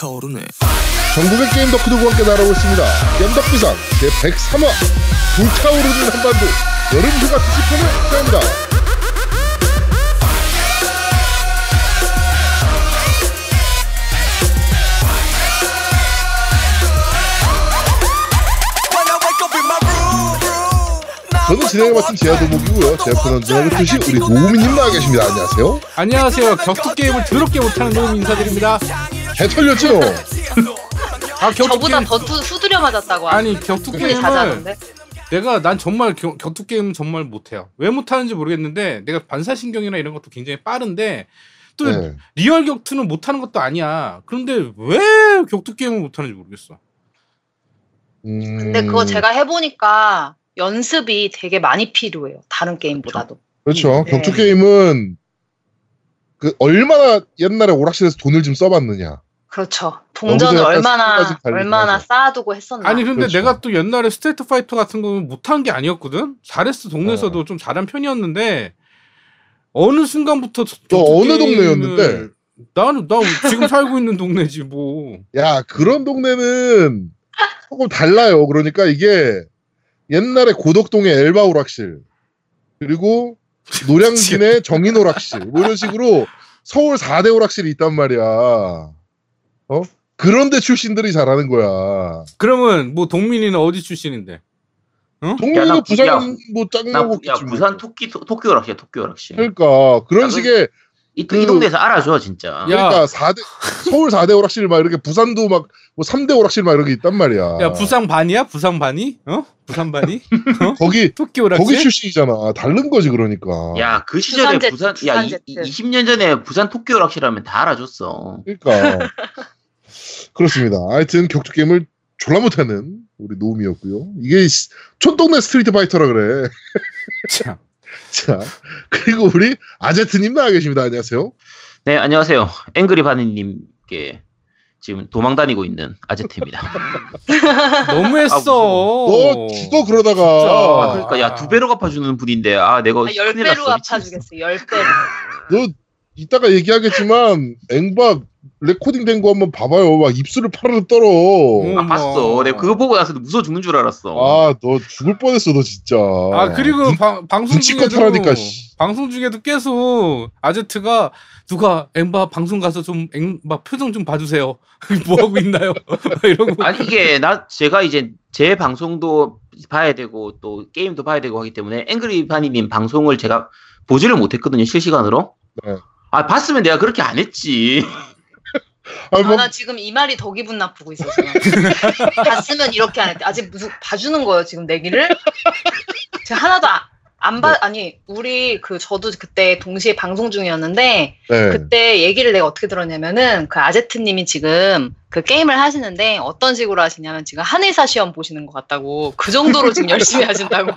불타오르네. 전국의 게임 덕후들과 함께 날아오고 있습니다. 게임 덕비상 제103화 불타오르는 한반도 여름 휴가 특집편을 시작합니다. 저는 진행을 맡은 제아도목이고요. 제 옆에 언제나 그듯이 우리 노우미님 나와 계십니다. 안녕하세요. 안녕하세요. 격투 게임을 더럽게 못하는 놈 인사드립니다. 개 털렸지 너. 아 격투 저보다 게임 더 두, 후드려 맞았다고 아니 격투 되게 게임을 잘하는데 내가 난 정말 겨, 격투 게임 정말 못해요. 왜 못하는지 모르겠는데 내가 반사신경이나 이런 것도 굉장히 빠른데 또 네. real 격투는 못하는 것도 아니야. 그런데 왜 격투 게임을 못하는지 모르겠어. 음... 근데 그거 제가 해보니까 연습이 되게 많이 필요해요 다른 게임보다도 그렇죠. 네. 격투 게임은 그 얼마나 옛날에 오락실에서 돈을 좀 써봤느냐. 그렇죠 동전을 얼마나 얼마나. 쌓아두고 했었나 아니 근데 그렇죠. 내가 또 옛날에 Street Fighter 같은 거 못한 게 아니었거든. 잘했어 네. 동네에서도 좀 잘한 편이었는데 어느 순간부터 너 격투 어느 게임을- 동네였는데? 나는 나 지금 살고 있는 동네지 뭐. 야 그런 동네는 조금 달라요. 그러니까 이게 옛날에 고덕동의 엘바 오락실 그리고 노량진의 정인 오락실 뭐 이런 식으로 서울 4대 오락실이 있단 말이야. 어? 그런데 출신들이 잘하는 거야. 그러면 뭐 동민이는 어디 출신인데? 동민이가 나- 부산 야, 뭐 짱 나, 먹었겠지. 야, 뭐. 부산 토끼, 토- 토끼 오락실, 토끼 오락실. 그러니까 그런 야, 그- 식의 이, 그- 이 동네에서 알아줘, 진짜. 야. 그러니까 4대 서울 4대 오락실 막 이렇게 부산도 막 뭐 3대 오락실 막 이런 게 있단 말이야. 야 부산 반이야? 부산 반이? 어? 부산 반이? 거기 토끼 오락실? 거기 출신이잖아. 다른 거지 그러니까. 야, 그 시절에 부산 부산, 제트, 야, 부산 이, 제트. 20년 전에 부산 토끼 오락실 하면 다 알아줬어. 그러니까 그렇습니다. 하여튼 격투 게임을 졸라 못하는 우리 노움이었고요. 이게 시- 촌동네 스트리트 파이터라 그래. 참. 자 그리고 우리 아제트님 나와 계십니다. 안녕하세요. 네, 안녕하세요. Angry Bunny님께 지금 도망 다니고 있는 아제트입니다. 너무했어. 아, 너 죽어 아, 그러다가 그러니까, 야, 두 배로 갚아주는 분인데, 아, 내가. 아, 열 배로. 갚아주겠어 열 배로 너 이따가 얘기하겠지만 앵박 recording 된 거 한번 봐봐요. 막 입술을 파르르 떨어. 아, 봤어. 내가 그거 보고 나서도 무서워 죽는 줄 알았어. 아, 너 죽을 뻔했어, 너 진짜. 아 그리고 방, 방송 중에도 하라니까, 씨. 방송 중에도 계속 아제트가 누가 엠바 방송 가서 좀 엠바 표정 좀 봐주세요. 뭐 하고 있나요? 이러고 아니 이게 나 제가 이제 제 방송도 봐야 되고 또 게임도 봐야 되고 하기 때문에 앵그리 바니님 방송을 제가 보지를 못했거든요 실시간으로. 네. 아 봤으면 내가 그렇게 안 했지. 아, 아 뭐, 나 지금 이 말이 더 기분 나쁘고 있어 지금. 봤으면 이렇게 안 했대 아직 무슨 봐주는 거예요 지금 내기를? 제가 하나도 아, 안 봐, 네. 아니, 우리 그, 저도 그때 동시에 방송 중이었는데, 네. 그때 얘기를 내가 어떻게 들었냐면은, 그 아제트님이 지금 그 게임을 하시는데, 어떤 식으로 하시냐면, 지금 한의사 시험 보시는 것 같다고, 그 정도로 지금 열심히 하신다고.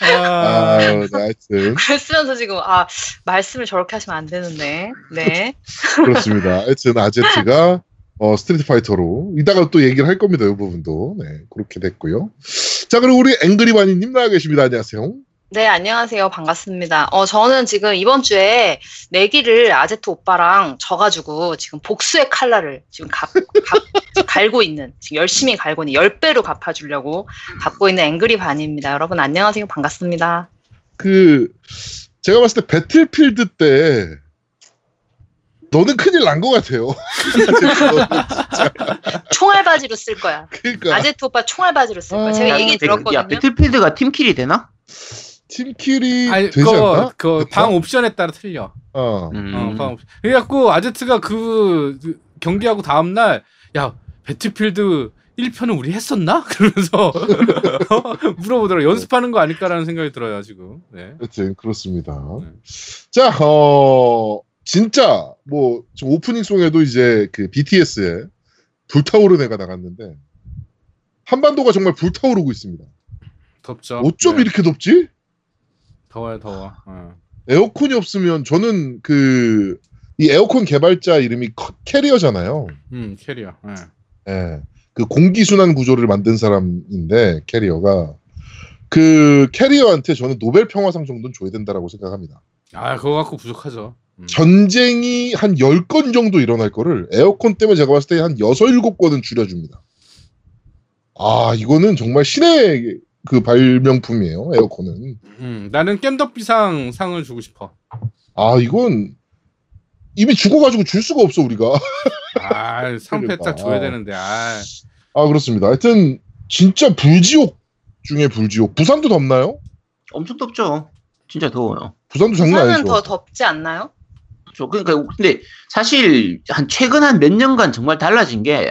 아, 아, 네. 그랬으면서 지금, 아, 말씀을 저렇게 하시면 안 되는데, 네. 그렇습니다. 하여튼 아제트가 어, Street Fighter로 이따가 또 얘기를 할 겁니다. 이 부분도. 네, 그렇게 됐고요. 자, 그리고 우리 앵그리바니님 나와 계십니다. 안녕하세요. 네, 안녕하세요. 반갑습니다. 어, 저는 지금 이번 주에 내기를 아제트 오빠랑 져가지고 지금 복수의 칼날을 지금 갚, 갚- 갈고 있는, 지금 열심히 갈고 있는, 10배로 갚아주려고 갖고 있는 앵그리 반입니다. 여러분 안녕하세요. 반갑습니다. 그 제가 봤을 때 배틀필드 때 너는 큰일 난 것 같아요. 총알 바지로 쓸 거야. 그러니까 아제트 오빠 총알 바지로 쓸 거야. 제가 아, 얘기 배- 들었거든요. 야 배틀필드가 팀킬이 되나? 팀킬이 아니 되지 않나? 그그 방 옵션에 따라 틀려. 어. 음. 어, 방 옵션. 그래갖고 아제트가 그, 그 경기하고 다음 날 야 배틀필드 1편은 우리 했었나? 그러면서 물어보더라. 연습하는 거 아닐까라는 생각이 들어요 지금. 네. 하여튼 그렇습니다. 네. 자, 어 진짜 뭐 지금 opening song에도 이제 그 BTS의 불타오르네가 나갔는데 한반도가 정말 불타오르고 있습니다. 덥죠. 어쩜 네. 이렇게 덥지? 더워요 더워. 어. 에어컨이 없으면 저는 그 이 에어컨 개발자 이름이 커- 캐리어잖아요. 음 캐리어. 예. 예. 그 공기 순환 구조를 만든 사람인데 캐리어가 그 캐리어한테 저는 노벨 평화상 정도는 줘야 된다라고 생각합니다. 아 그거 갖고 부족하죠. 음. 전쟁이 한 10건 정도 일어날 거를 에어컨 때문에 제가 봤을 때 한 6, 7건은 줄여줍니다. 아, 이거는 정말 신의 그 발명품이에요, 에어컨은. 음, 나는 깸덕비상 상을 주고 싶어. 아, 이건 이미 죽어가지고 줄 수가 없어, 우리가. 아, 상패 그러니까. 딱 줘야 되는데. 아, 아, 그렇습니다. 하여튼, 진짜 불지옥 중에 불지옥. 부산도 덥나요? 엄청 덥죠. 진짜 더워요. 부산도 장난 부산은 아니죠. 더 덥지 않나요? 그렇죠. 그러니까 근데 사실 한 최근 한 몇 년간 정말 달라진 게이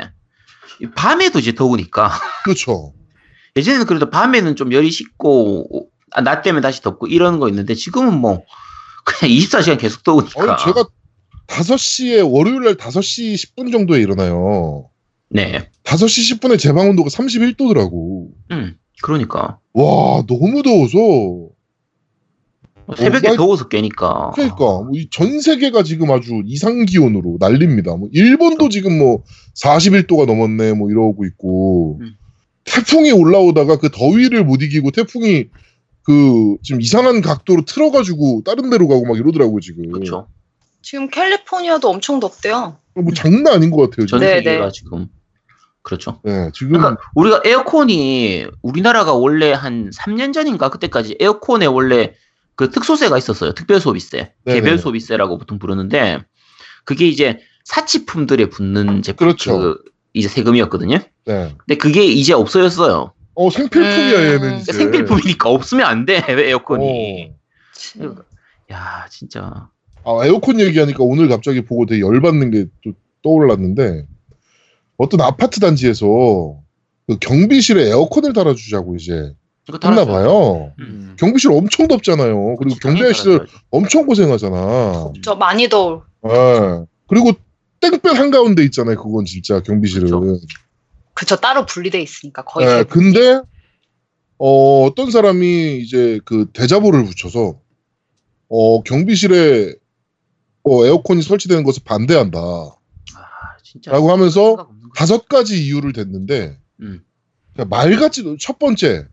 밤에도 이제 더우니까 그렇죠. 예전에는 그래도 밤에는 좀 열이 식고 아, 낮 되면 다시 덥고 이런 거 있는데 지금은 뭐 그냥 24시간 계속 더우니까. 아니, 제가 5시에, 월요일 날 5시 10분 정도에 일어나요. 네. 5시 10분에 제 방 온도가 31도더라고. 음. 그러니까 와, 너무 더워서. 새벽에 나- 더워서 깨니까. 그러니까 뭐이전 세계가 지금 아주 이상 기온으로 난립니다. 뭐 일본도 지금 뭐 41도가 넘었네 뭐 이러고 있고 음. 태풍이 올라오다가 그 더위를 못 이기고 태풍이 그 지금 이상한 각도로 틀어가지고 다른 데로 가고 막 이러더라고요 지금. 그렇죠. 지금 캘리포니아도 엄청 덥대요. 뭐 장난 아닌 것 같아요. 전 지금. 네, 세계가 네. 지금 그렇죠. 네, 지금 그러니까 우리가 에어컨이 우리나라가 원래 한 3년 전인가 그때까지 에어컨에 원래 그 특소세가 있었어요. 특별 소비세, 네네. 개별 소비세라고 보통 부르는데 그게 이제 사치품들에 붙는 제품 그렇죠. 그 이제 세금이었거든요. 네. 근데 그게 이제 없어졌어요. 어 생필품이야 음. 얘는 이제. 생필품이니까 없으면 안 돼. 에어컨이. 어. 야, 진짜. 아, 에어컨 얘기하니까 오늘 갑자기 보고 되게 열받는 게 또 떠올랐는데 어떤 아파트 단지에서 그 경비실에 에어컨을 달아주자고 이제 했나. 봐요. 음. 경비실 엄청 덥잖아요. 그리고 경비실. 엄청 고생하잖아. 저 많이 더울. 예. 그리고 땡볕 한가운데 있잖아요. 그건 진짜 경비실은. 그렇죠. 그쵸 따로 분리돼 있으니까 거의. 예, 대부분. 근데 어, 어떤 사람이 이제 그 대자보를 붙여서 어, 경비실에 어, 에어컨이 설치되는 것을 반대한다. 아, 진짜. 라고 하면서. 다섯 가지 이유를 댔는데 음. 그러니까 말 같지도 첫 번째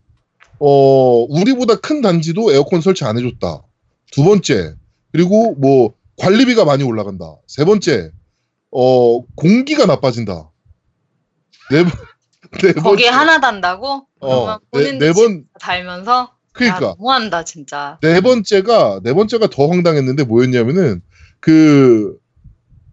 어 우리보다 큰 단지도 에어컨 설치 안 해줬다. 두 번째. 그리고 뭐 관리비가 많이 올라간다. 세 번째. 어 공기가 나빠진다. 네, 번- 네 거기에 번째. 하나 단다고? 어, 네, 네 번, 달면서? 야, 그러니까. 너무한다 진짜. 네 번째가 네 번째가 더 황당했는데 뭐였냐면은 그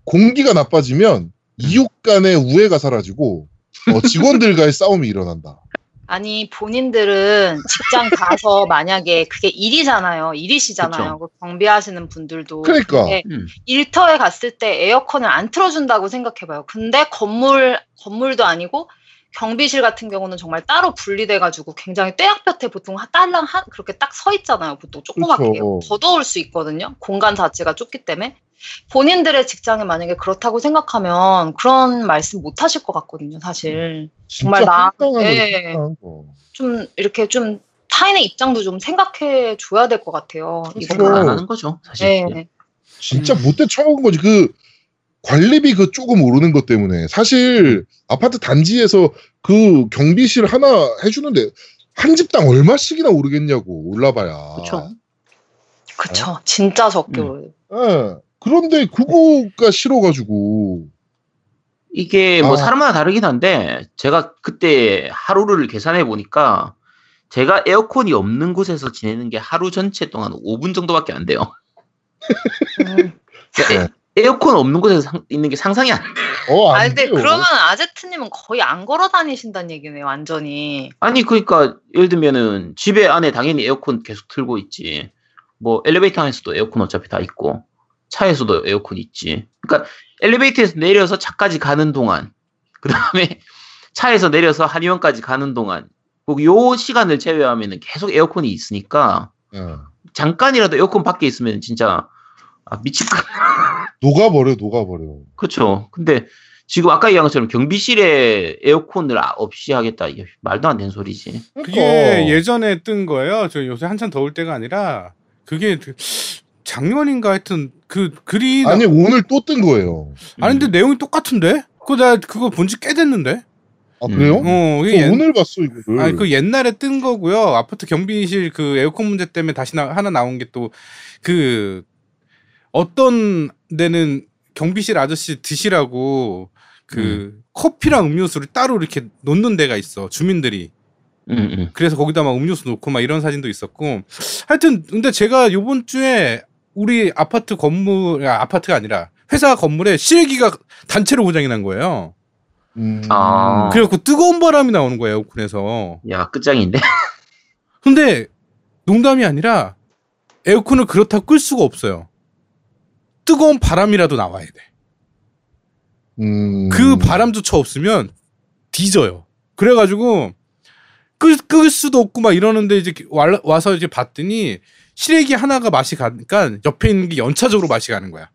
공기가 나빠지면 이웃 간의 우애가 사라지고 어, 직원들과의 싸움이 일어난다. 아니 본인들은 직장 가서 만약에 그게 일이잖아요. 일이시잖아요. 그 경비하시는 분들도. 그러니까. 음. 일터에 갔을 때 에어컨을 안 틀어준다고 생각해봐요. 근데 건물 건물도 아니고 경비실 같은 경우는 정말 따로 분리돼가지고 굉장히 떼약볕에 보통 한- 딸랑 한 그렇게 딱 서 있잖아요. 보통 조그맣게 그렇죠. 더 더울 수 있거든요. 공간 자체가 좁기 때문에 본인들의 직장이 만약에 그렇다고 생각하면 그런 말씀 못 하실 것 같거든요. 사실 정말 진짜 나- 황당한 거, 예. 좀 이렇게 좀 타인의 입장도 좀 생각해 줘야 될 것 같아요. 그렇죠. 생각 안. 하는 거죠. 사실. 네. 진짜 음. 못돼 처먹은 거지. 그 관리비 그 조금 오르는 것 때문에 사실 아파트 단지에서 그 경비실 하나 해주는데 한 집당 얼마씩이나 오르겠냐고 올라봐야. 그렇죠. 그쵸. 진짜 적게 음. 오르요. 예. 그런데 그거가 싫어가지고 이게 뭐 아. 사람마다 다르긴 한데 제가 그때 하루를 계산해 보니까 제가 에어컨이 없는 곳에서 지내는 게 하루 전체 동안 5분 정도밖에 안 돼요. 음. 그러니까 에- 에어컨 없는 곳에서 상- 있는 게 상상이 안 돼. 어, 안아 근데 돼요. 그러면 아제트님은 거의 안 걸어 다니신다는 얘기네요. 완전히. 아니 그러니까 예를 들면은 집에 안에 당연히 에어컨 계속 틀고 있지. 뭐 엘리베이터 안에서도 에어컨 어차피 다 있고 차에서도 에어컨 있지. 그러니까 엘리베이터에서 내려서 차까지 가는 동안 그 다음에 차에서 내려서 한의원까지 가는 동안 꼭요 시간을 제외하면은 계속 에어컨이 있으니까 예. 잠깐이라도 에어컨 밖에 있으면 진짜 아, 미칠 것 녹아버려, 녹아버려. 그렇죠. 근데 지금 아까 얘기한 것처럼 경비실에 에어컨을 아- 없이 하겠다. 이게 말도 안 되는 소리지. 그게 예전에 뜬 거예요. 저 요새 한참 더울 때가 아니라 그게 그 작년인가 하여튼 그 글이 아니 오늘 또 뜬 거예요. 아니 근데 내용이 똑같은데? 그거 나 그거 본 지 꽤 됐는데. 아 음. 그래요? 어, 저 이게 옛- 오늘 봤어 이거를. 아니 그 옛날에 뜬 거고요. 아파트 경비실 그 에어컨 문제 때문에 다시 나, 하나 나온 게 또 그 어떤 데는 경비실 아저씨 드시라고 그 커피랑 음료수를 따로 이렇게 놓는 데가 있어 주민들이 음, 음. 그래서 거기다 막 음료수 놓고 막 이런 사진도 있었고 하여튼 근데 제가 요번 주에 우리 아파트 건물 아, 아파트가 아니라 회사 건물에 실외기가 단체로 고장이 난 거예요. 음. 아. 그래갖고 뜨거운 바람이 나오는 거예요 에어컨에서. 야, 끝장인데? 근데 농담이 아니라 에어컨을 그렇다고 끌 수가 없어요. 뜨거운 바람이라도 나와야 돼. 음. 그 바람조차 없으면 뒤져요. 그래가지고 끌, 끌 수도 없고 막 이러는데 이제 와, 와서 이제 봤더니 실외기 하나가 맛이 가니까 옆에 있는 게 연차적으로 맛이 가는 거야.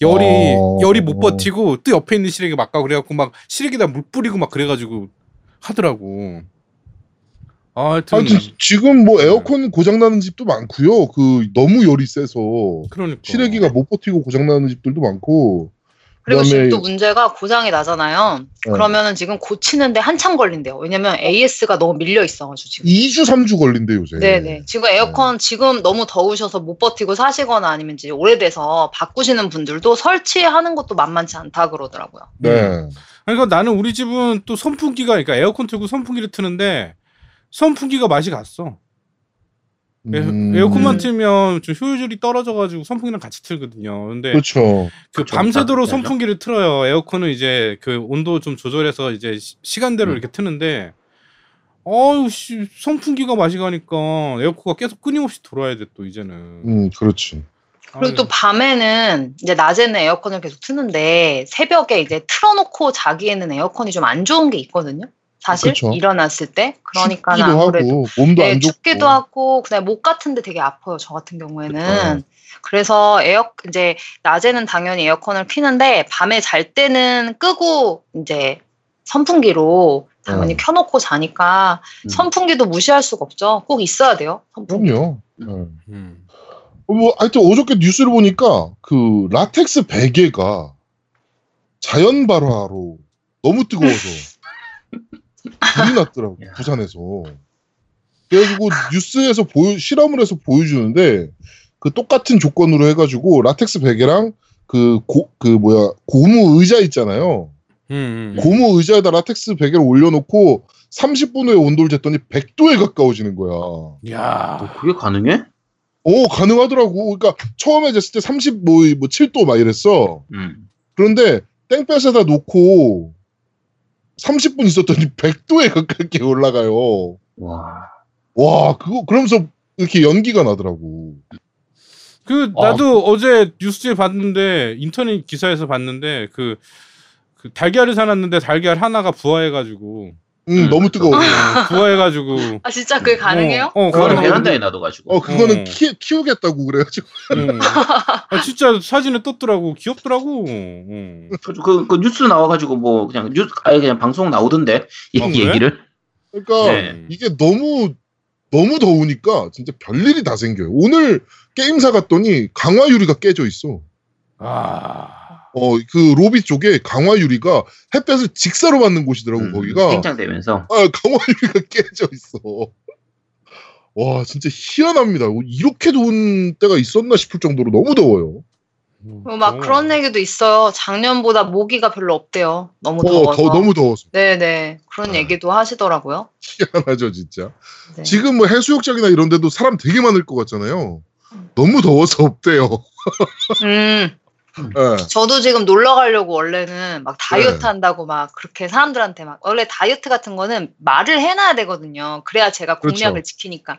열이 어. 열이 못 버티고 또 옆에 있는 실외기 막 가고 그래갖고 막 실외기다 물 뿌리고 막 그래가지고 하더라고. 아, 아무튼 지금 뭐 에어컨 고장 나는 집도 많고요. 그 너무 열이 세서 그러니까 실외기가 못 버티고 고장 나는 집들도 많고. 그리고 지금 그다음에- 또 문제가 고장이 나잖아요. 네. 그러면은 지금 고치는데 한참 걸린대요. 왜냐면 AS가 너무 밀려 있어가지고 지금. 2주 3주 걸린대 요새. 네네. 지금 에어컨 지금 너무 더우셔서 못 버티고 사시거나 아니면 이제 오래돼서 바꾸시는 분들도 설치하는 것도 만만치 않다 그러더라고요. 네. 그러니까 나는 우리 집은 또 선풍기가 그러니까 에어컨 틀고 선풍기를 트는데 선풍기가 맛이 갔어. 에- 음, 에어컨만 음. 틀면 좀 효율이 떨어져가지고 선풍기랑 같이 틀거든요. 근데 그렇죠. 그 그쵸, 밤새도록 그렇죠. 선풍기를 틀어요. 에어컨은 이제 그 온도 좀 조절해서 이제 시- 시간대로 음. 이렇게 트는데 어유 씨 선풍기가 맛이 가니까 에어컨가 계속 끊임없이 돌아야 돼 또 이제는. 음, 그렇지. 그리고 또 밤에는 이제 낮에는 에어컨을 계속 트는데 새벽에 이제 틀어놓고 자기에는 에어컨이 좀 안 좋은 게 있거든요. 사실 그쵸. 일어났을 때 그러니까 춥기도 아무래도 하고 몸도 네, 안 좋고. 춥기도 하고 그다음에 목 같은데 되게 아파요. 저 같은 경우에는. 그쵸. 그래서 에어 이제 낮에는 당연히 에어컨을 켜는데 밤에 잘 때는 끄고 이제 선풍기로 당연히 음. 켜놓고 자니까 음. 선풍기도 무시할 수가 없죠. 꼭 있어야 돼요. 선풍기. 그럼요. 네. 음. 어, 뭐 하여튼 어저께 뉴스를 보니까 그 라텍스 베개가 자연 발화로 너무 뜨거워서 불이 났더라고 야. 부산에서. 그래가지고 뉴스에서 보여 실험을 해서 보여주는데 그 똑같은 조건으로 해가지고 라텍스 베개랑 그 고 그 뭐야 고무 의자 있잖아요. 음, 음. 고무 의자에다 라텍스 베개를 올려놓고 30분 후에 온도를 쟀더니 100도에 가까워지는 거야. 야. 어, 그게 가능해? 오 가능하더라고. 그러니까 처음에 쟀을 때 30, 뭐, 뭐 7도 막 이랬어. 음. 그런데 땡볕에다 놓고 30분 있었더니 100도에 가깝게 올라가요. 와. 와 그거 그러면서 이렇게 연기가 나더라고. 그 아. 나도 어제 뉴스에 봤는데 인터넷 기사에서 봤는데 그, 그 달걀을 사놨는데 달걀 하나가 부화해가지고 음, 음, 너무 뜨거워. 어, 부화해가지고 아 진짜 그게 가능해요? 어, 어, 그거는. 베란다에 놔둬가지고. 어 그거는 어. 키, 키우겠다고 그래가지고. 음. 아, 진짜 사진에 떴더라고 귀엽더라고. 음. 그, 그, 그 뉴스 나와가지고 뭐 그냥 뉴스 아예 그냥 방송 나오던데 이 어, 그래? 얘기를. 그러니까 네. 이게 너무 너무 더우니까 진짜 별일이 다 생겨요. 오늘 게임사 갔더니 강화 유리가 깨져 있어. 아. 어 그 로비 쪽에 강화 유리가 햇볕을 직사로 받는 곳이더라고 음, 거기가. 팽창되면서. 아, 강화 유리가 깨져 있어. 와, 진짜 희한합니다. 이렇게 더운 때가 있었나 싶을 정도로 너무 더워요. 그리고 막 그런 얘기도 있어요. 작년보다 모기가 별로 없대요. 너무 어, 더워서. 더 너무 더워서 네네 그런 아. 얘기도 하시더라고요. 희한하죠, 진짜. 네. 지금 뭐 해수욕장이나 이런 데도 사람 되게 많을 것 같잖아요. 너무 더워서 없대요. 음 예. 저도 지금 놀러 가려고 원래는 막 다이어트 네. 한다고 막 그렇게 사람들한테 막 원래 다이어트 같은 거는 말을 해놔야 되거든요. 그래야 제가 그렇죠. 공약을 지키니까.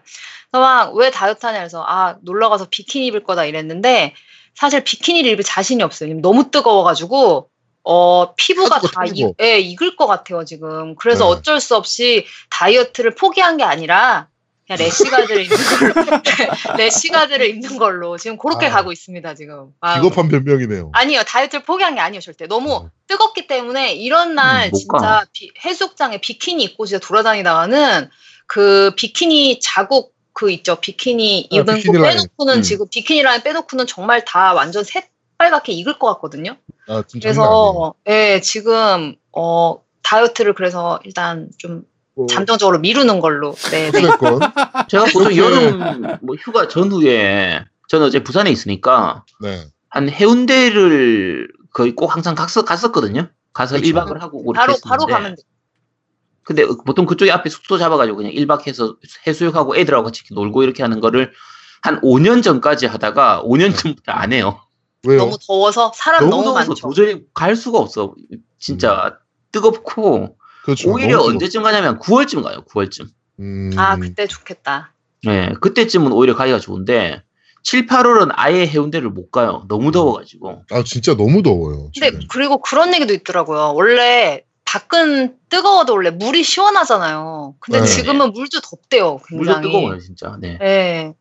그래서 막 왜 다이어트 하냐 해서 아 놀러 가서 비키니 입을 거다 이랬는데 사실 비키니를 입을 자신이 없어요. 너무 뜨거워가지고 어 피부가 하드가 다 터지고. 이, 예, 익을 것 같아요 지금. 그래서 네. 어쩔 수 없이 다이어트를 포기한 게 아니라 그냥 래시가드를 입는 걸로 래시가드를 입는 걸로 지금 그렇게 아. 가고 있습니다 지금. 아유. 비겁한 변명이네요. 아니요 다이어트를 포기한 게 아니에요 절대 너무 어. 뜨겁기 때문에 이런 날 음, 못 진짜 가. 비- 해수욕장에 비키니 입고 진짜 돌아다니다가는 그 비키니 자국 그 있죠 비키니 아, 입은 거 비키니 라인. 빼놓고는 음. 지금 비키니 라인 빼놓고는 정말 다 완전 새빨갛게 익을 것 같거든요 아. 그래서 예 지금 어 다이어트를 그래서 일단 좀 어, 잠정적으로 미루는 걸로 네, 네. 어쨌건 제가 보통 그렇게- 여름 뭐 휴가 전후에 저는 어제 부산에 있으니까 네. 한 해운대를 거의 꼭 항상 갔었, 갔었거든요. 가서 그렇죠. 1박을 하고 오고 바로 이렇게 바로 했었는데 가면 돼. 근데 보통 그쪽에 앞에 숙소 잡아가지고 그냥 1박 해서 해수욕하고 애들하고 같이 놀고 이렇게 하는 거를 한 5년 전까지 하다가 5년 전부터 안 해요. 왜요? 너무 더워서 사람 너무 너무, 더워서 많죠. 도저히 갈 수가 없어. 진짜 뜨겁고 그렇죠. 오히려 너무 언제쯤 가냐면 9월쯤 가요. 9월쯤. 음, 아 그때 좋겠다. 네, 그때쯤은 오히려 가기가 좋은데 7, 8월은 아예 해운대를 못 가요. 너무 더워가지고. 아 진짜 너무 더워요. 근데 지금. 그리고 그런 얘기도 있더라고요. 원래 밖은 뜨거워도 원래 물이 시원하잖아요. 근데 네. 지금은 물도 덥대요. 물도 굉장히. 뜨거워요, 진짜. 네. 네.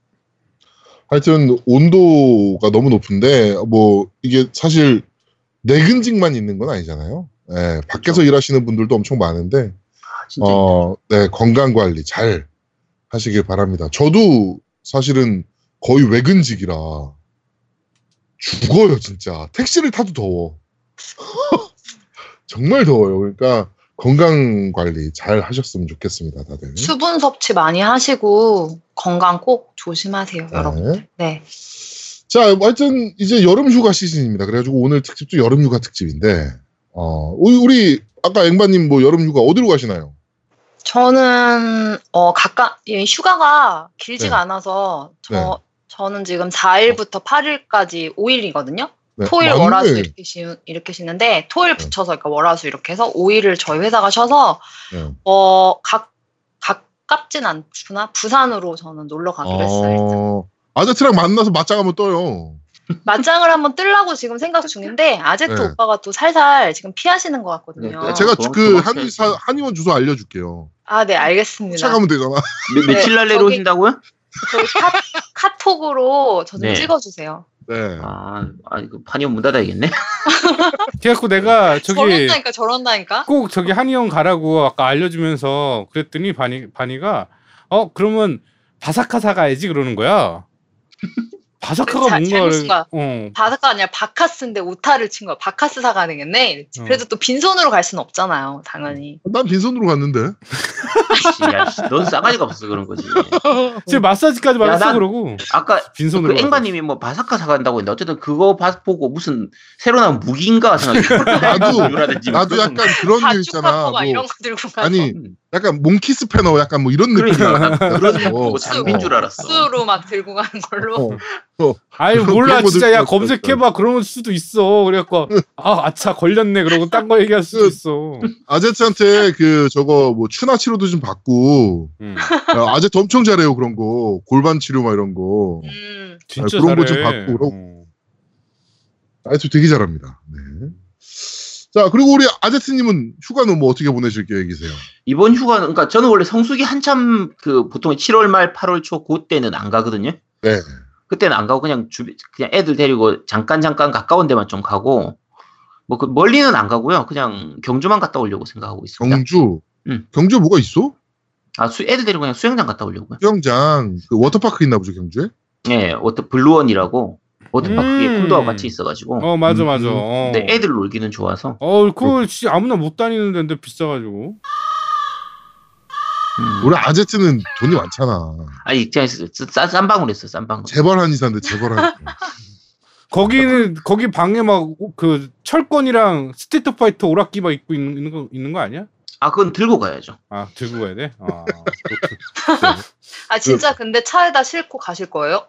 하여튼 온도가 너무 높은데 뭐 이게 사실 내근직만 있는 건 아니잖아요. 예, 밖에서 일하시는 분들도 엄청 많은데 아. 어, 네, 건강 관리 잘 하시길 바랍니다. 저도 사실은 거의 외근직이라 죽어요, 진짜. 택시를 타도 더워. 정말 더워요. 그러니까 건강 관리 잘 하셨으면 좋겠습니다, 다들. 수분 섭취 많이 하시고 건강 꼭 조심하세요, 여러분. 네. 자, 하여튼 이제 여름 휴가 시즌입니다. 그래가지고 오늘 특집도 여름 휴가 특집인데, 어, 우리, 아까 앵바님 뭐 여름 휴가 어디로 가시나요? 저는 어 가까 예, 휴가가 길지가 네. 않아서 저 네. 저는 지금 4일부터 8일까지 5일이거든요. 네, 토일 맞네. 월화수 이렇게 쉬 이렇게 쉬는데 토일 네. 붙여서 그러니까 월화수 이렇게 해서 5일을 저희 회사가 쉬어서 네. 어각 가깝진 않구나 부산으로 저는 놀러 가기로 했어요. 일단. 어, 아저씨랑 만나서 맞짱 한번 떠요. 맞짱을 한번 뜨려고 지금 생각 중인데 아제트 네. 오빠가 또 살살 지금 피하시는 것 같거든요. 네, 제가 도망- 그. 한의사, 한의원 주소 알려줄게요. 아, 네, 알겠습니다. 찾아가면 되잖아. 며, 며칠 날 네, 내려오신다고요? 저희 카, 카톡으로 저좀 네. 찍어주세요. 네. 아, 아 이거 판이온 문 닫아야겠네. 그래갖고 내가 저기 저런다니까, 저런다니까. 꼭 저기 한의원 가라고 아까 알려주면서 그랬더니 바니 바니가 어 그러면 바사카 사 가야지 그러는 거야. 바사카가 자- 잘못 쓴 거야. 뭔가를 어 바사가 아니라 바카스인데 오타를 친 거야. 바카스 사가 되겠네. 이랬지. 어. 그래도 또 빈손으로 갈 수는 없잖아요, 당연히. 난 빈손으로 갔는데. 씨, 야, 씨, 넌 싸가지가 없어 그런 거지. 지금 마사지까지 야, 받았어 난- 그러고 아까 빈손으로. 그 가서. 앵바님이 뭐 바사카 사간다고 했는데 어쨌든 그거 봐- 보고 무슨 새로 나온 무기인가 생각해. 나도- 나도 약간 그런 게 있잖아. 뭐, 이런 거 들고 가서 아니, 약간 몽키 스 패너 약간 뭐 이런 느낌. 그러니까 그런 느낌 어. 보고 장비인 줄 알았어. 수로 막 들고 가는 걸로. 어. 아유 그런- 몰라 그런 거 진짜 야 검색해봐 그럴 수도 있어 그래갖고 아 아차 걸렸네 그러고 딴 거 얘기할 수도 그- 있어 아제트한테 그 저거 뭐 추나 치료도 좀 받고 음, 야, 아제트 엄청 잘해요 그런 거 골반 치료 막 이런 거 음. 진짜 아, 그런 거좀 잘해 받고 그러고. 어. 아제트 되게 잘합니다 네. 자 그리고 우리 아제트님은 휴가는 뭐 어떻게 보내실 계획이세요? 이번 휴가는 그러니까 저는 원래 성수기 한참 그 보통 7월 말 8월 초 그때는 안 가거든요. 네 그때는 안 가고 그냥 주 그냥 애들 데리고 잠깐 잠깐 가까운 데만 좀 가고 뭐 그 멀리는 안 가고요. 그냥 경주만 갔다 오려고 생각하고 있습니다. 경주 음. 경주에 뭐가 있어? 아, 수, 애들 데리고 그냥 수영장 갔다 오려고요. 수영장 그 워터파크 있나 보죠 경주에? 예, 워터 블루원이라고 워터파크에 음. 콘도와 같이 있어가지고. 어 맞아 음, 맞아 음. 어. 근데 애들 놀기는 좋아서. 어 그거 진짜 아무나 못 다니는 데인데 비싸가지고 음. 우리 아제트는 돈이 많잖아 아니 그냥 싼, 싼 방을 했어, 싼 방을. 재벌 한의사인데 재벌 한의사 거기는 거기 방에 막 그 철권이랑 스트리트 파이터 오락기 막 입고 있는, 있는 거 있는 거 아니야? 아, 그건 들고 가야죠. 아 들고 가야 돼? 아. 아, 진짜 근데 차에다 싣고 가실 거예요?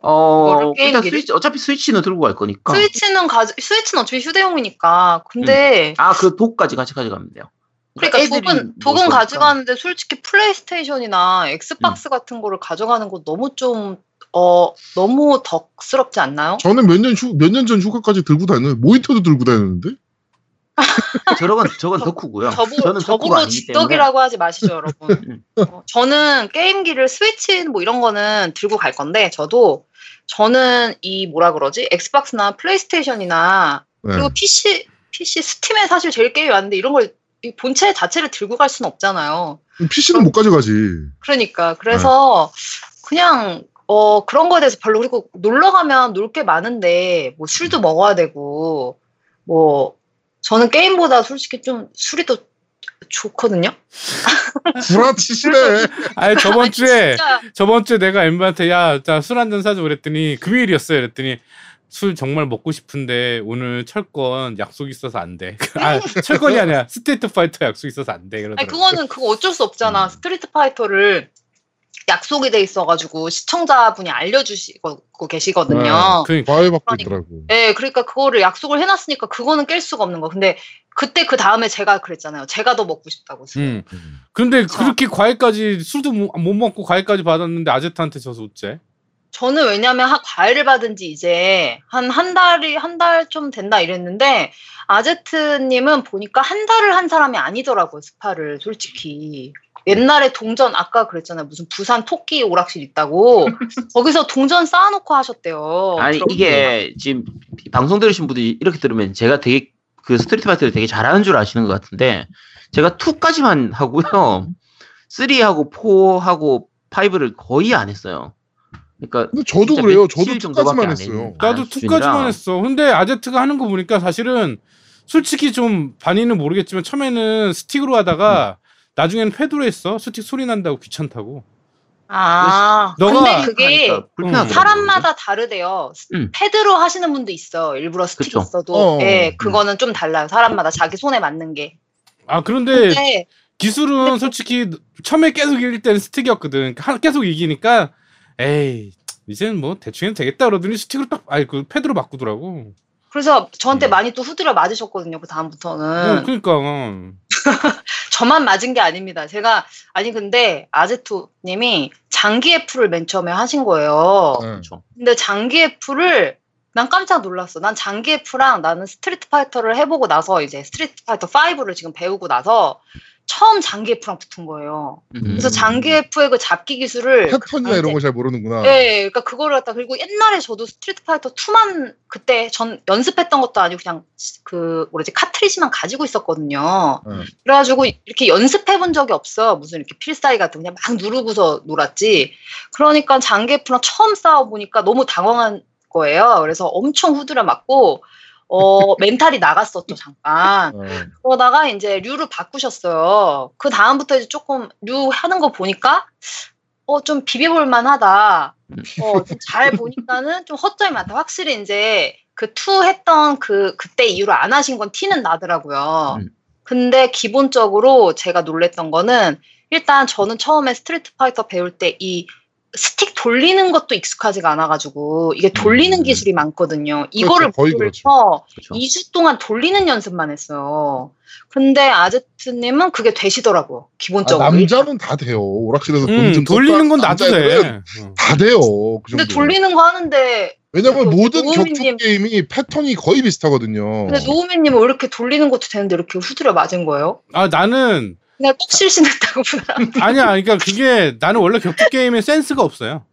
어, 일단? 스위치, 어차피 스위치는 들고 갈 거니까. 스위치는 가 스위치는 어차피 휴대용이니까. 근데 아, 그 dock까지 같이 가져가면 돼요. 그러니까 애들이 dock은 뭐 dock은 그러니까. 가져가는데 솔직히 플레이스테이션이나 엑스박스 같은 거를 가져가는 거 너무 좀 어 너무 덕스럽지 않나요? 저는 몇년휴몇년 전 휴가까지 들고 다니는 모니터도 들고 다녔는데 저건 저건 덕후고요. 저보, 저는 덕후가 저보고 아니기 때문에. 직덕이라고 하지 마시죠, 여러분. 음. 어, 저는 게임기를 스위치 뭐 이런 거는 들고 갈 건데 저도 저는 이 뭐라 그러지? 엑스박스나 플레이스테이션이나 네. 그리고 PC PC 스팀에 사실 제일 게임이 많은데 이런 걸이 본체 자체를 들고 갈 수는 없잖아요. PC는 못 가져가지 그러니까 그래서 그냥 어 그런 거에 대해서 별로 그리고 놀러 가면 놀 게 많은데 뭐 술도 먹어야 되고 뭐 저는 게임보다 솔직히 좀 술이 더 좋거든요. 구라치시네. 아니 저번 주에 진짜 저번 주에 내가 앵바한테 야 술 한 잔 사줘 그랬더니 금요일이었어요 그랬더니 술 정말 먹고 싶은데 오늘 철권 약속 있어서 안 돼. 아 철권이 아니라 스트리트 파이터 약속 있어서 안 돼. 아니 그러더라고. 그거는 그거 어쩔 수 없잖아. 음. 스트리트 파이터를 약속이 돼 있어가지고 시청자분이 알려주시고 계시거든요. 그러니까 과외 받고 그러니까. 있더라고. 네, 그러니까 그거를 약속을 해놨으니까 그거는 깰 수가 없는 거. 근데 그때 그 다음에 제가 그랬잖아요. 제가 더 먹고 싶다고. 술. 음. 음. 근데 그쵸. 그렇게 과외까지 술도 못, 못 먹고 과외까지 받았는데 아제트한테 져서 어째? 저는 왜냐면 하- 과외를 받은 지 이제 한 한 달이 한 달 좀 된다 이랬는데 아제트님은 보니까 한 달을 한 사람이 아니더라고요 스파를 솔직히 옛날에 동전 아까 그랬잖아요 무슨 부산 토끼 오락실 있다고 거기서 동전 쌓아놓고 하셨대요. 아니 이게 지금 방송 들으신 분들이 이렇게 들으면 제가 되게 그 스트리트 파이터를 되게 잘하는 줄 아시는 것 같은데 제가 2까지만 하고요. 3하고 4하고 5를 거의 안 했어요. 그러니까 저도 그래요. 저도 정도밖에 two까지만 안 했어요. 했는데. 나도 아, two까지만 수준이라. 했어. 근데 아제트가 하는 거 보니까 사실은 솔직히 좀 반이는 모르겠지만 처음에는 스틱으로 하다가 나중에는 패드로 했어. 스틱 소리 난다고 귀찮다고. 아 너가 근데 그게 하니까. 사람마다 다르대요. 음. 패드로 하시는 분도 있어. 일부러 스틱 그쵸. 있어도. 어. 예, 그거는 좀 달라요. 사람마다 자기 손에 맞는 게. 아 그런데 근데 기술은 솔직히 처음에 계속 이길 때는 스틱이었거든. 하- 계속 이기니까 에이 이제는 뭐 대충 해도 되겠다 그러더니 스틱으로 딱 아니 그 패드로 바꾸더라고. 그래서 저한테 음. 많이 또 후드려 맞으셨거든요. 그 어, 다음부터는. 그러니까 어. 저만 맞은 게 아닙니다. 제가 아니 근데 아제트님이 장기에프를 맨 처음에 하신 거예요. 네. 그렇죠. 근데 장기에프를 난 깜짝 놀랐어. 난 장기에프랑 나는 스트리트 파이터를 해보고 나서 이제 스트리트 파이터 5를 지금 배우고 나서 처음 장기에프랑 붙은 거예요. 그래서 음. 장기에프의 그 잡기 기술을 패턴이나 그 이런 당시에- 거 잘 모르는구나. 네, 그러니까 그거를 갖다 그리고 옛날에 저도 스트리트 파이터 2만 그때 전 연습했던 것도 아니고 그냥 그 뭐지 카트리지만 가지고 있었거든요. 네. 그래가지고 이렇게 연습해 본 적이 없어. 무슨 이렇게 필살기 같은 거 그냥 막 누르고서 놀았지. 그러니까 장기에프랑 처음 싸워 보니까 너무 당황한 거예요. 그래서 엄청 후드려 맞고 어 멘탈이 나갔었죠 잠깐. 어. 그러다가 이제 류를 바꾸셨어요. 그 다음부터 이제 조금 류 하는 거 보니까 어 좀 비벼볼 만 하다. 어 좀 잘 보니까는 좀 허점이 많다. 확실히 이제 그 two 했던 그 그때 이후로 안 하신 건 티는 나더라고요. 음. 근데 기본적으로 제가 놀랬던 거는 일단 저는 처음에 스트리트 파이터 배울 때이 스틱 돌리는 것도 익숙하지가 않아가지고 이게 돌리는 음. 기술이 많거든요. 이거를 거의 모르면서 그렇죠. 2주 동안 돌리는 연습만 했어요. 근데 아제트님은 그게 되시더라고요. 아, 기본적으로. 남자는 다 돼요. 오락실에서 돈 음, 좀 돌리는 건 나도 돼. 어. 다 돼요. 그 근데. 돌리는 거 하는데 왜냐면 그 모든 격투 게임이 패턴이 거의 비슷하거든요. 근데 노우미님은 왜 이렇게 돌리는 것도 되는데 이렇게 후드려 맞은 거예요? 아 나는 그냥 꼭 실신했다고 보다. 아니야. 그러니까 그게 나는 원래 격투 게임에 센스가 없어요.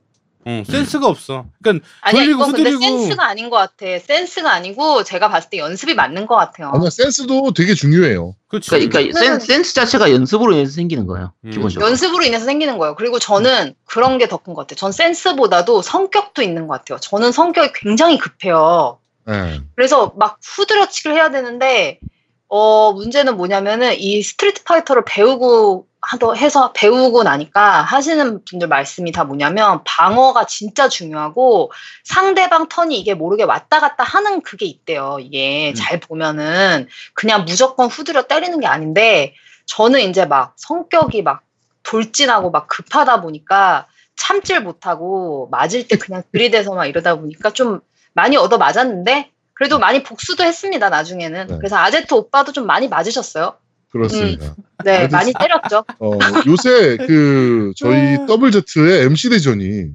어, 센스가 없어. 그러니까 아니야 돌리고 이건 근데 후드리고. 센스가 아닌 것 같아. 센스가 아니고 제가 봤을 때 연습이 맞는 것 같아요. 아니야 센스도 되게 중요해요. 그렇지. 그러니까, 그러니까 센, 센스 자체가 연습으로 인해서 생기는 거예요. 음. 기본적으로. 연습으로 인해서 생기는 거예요. 그리고 저는 그런 게 더 큰 것 같아요. 전 센스보다도 성격도 있는 것 같아요. 저는 성격이 굉장히 급해요. 예. 그래서 막 후드려치기를 해야 되는데 어 문제는 뭐냐면은 이 스트리트 파이터를 배우고 하더 해서 배우고 나니까 하시는 분들 말씀이 다 뭐냐면 방어가 진짜 중요하고 상대방 턴이 이게 모르게 왔다 갔다 하는 그게 있대요. 이게 음. 잘 보면은 그냥 무조건 후드려 때리는 게 아닌데 저는 이제 막 성격이 막 돌진하고 막 급하다 보니까 참질 못하고 맞을 때 그냥 들이대서 막 이러다 보니까 좀 많이 얻어 맞았는데 그래도 많이 복수도 했습니다 나중에는 네. 그래서 아제트 오빠도 좀 많이 맞으셨어요 그렇습니다. 네 그래도 많이 때렸죠 어, 요새 그 저희 음. 더블 Z의 MC 대전이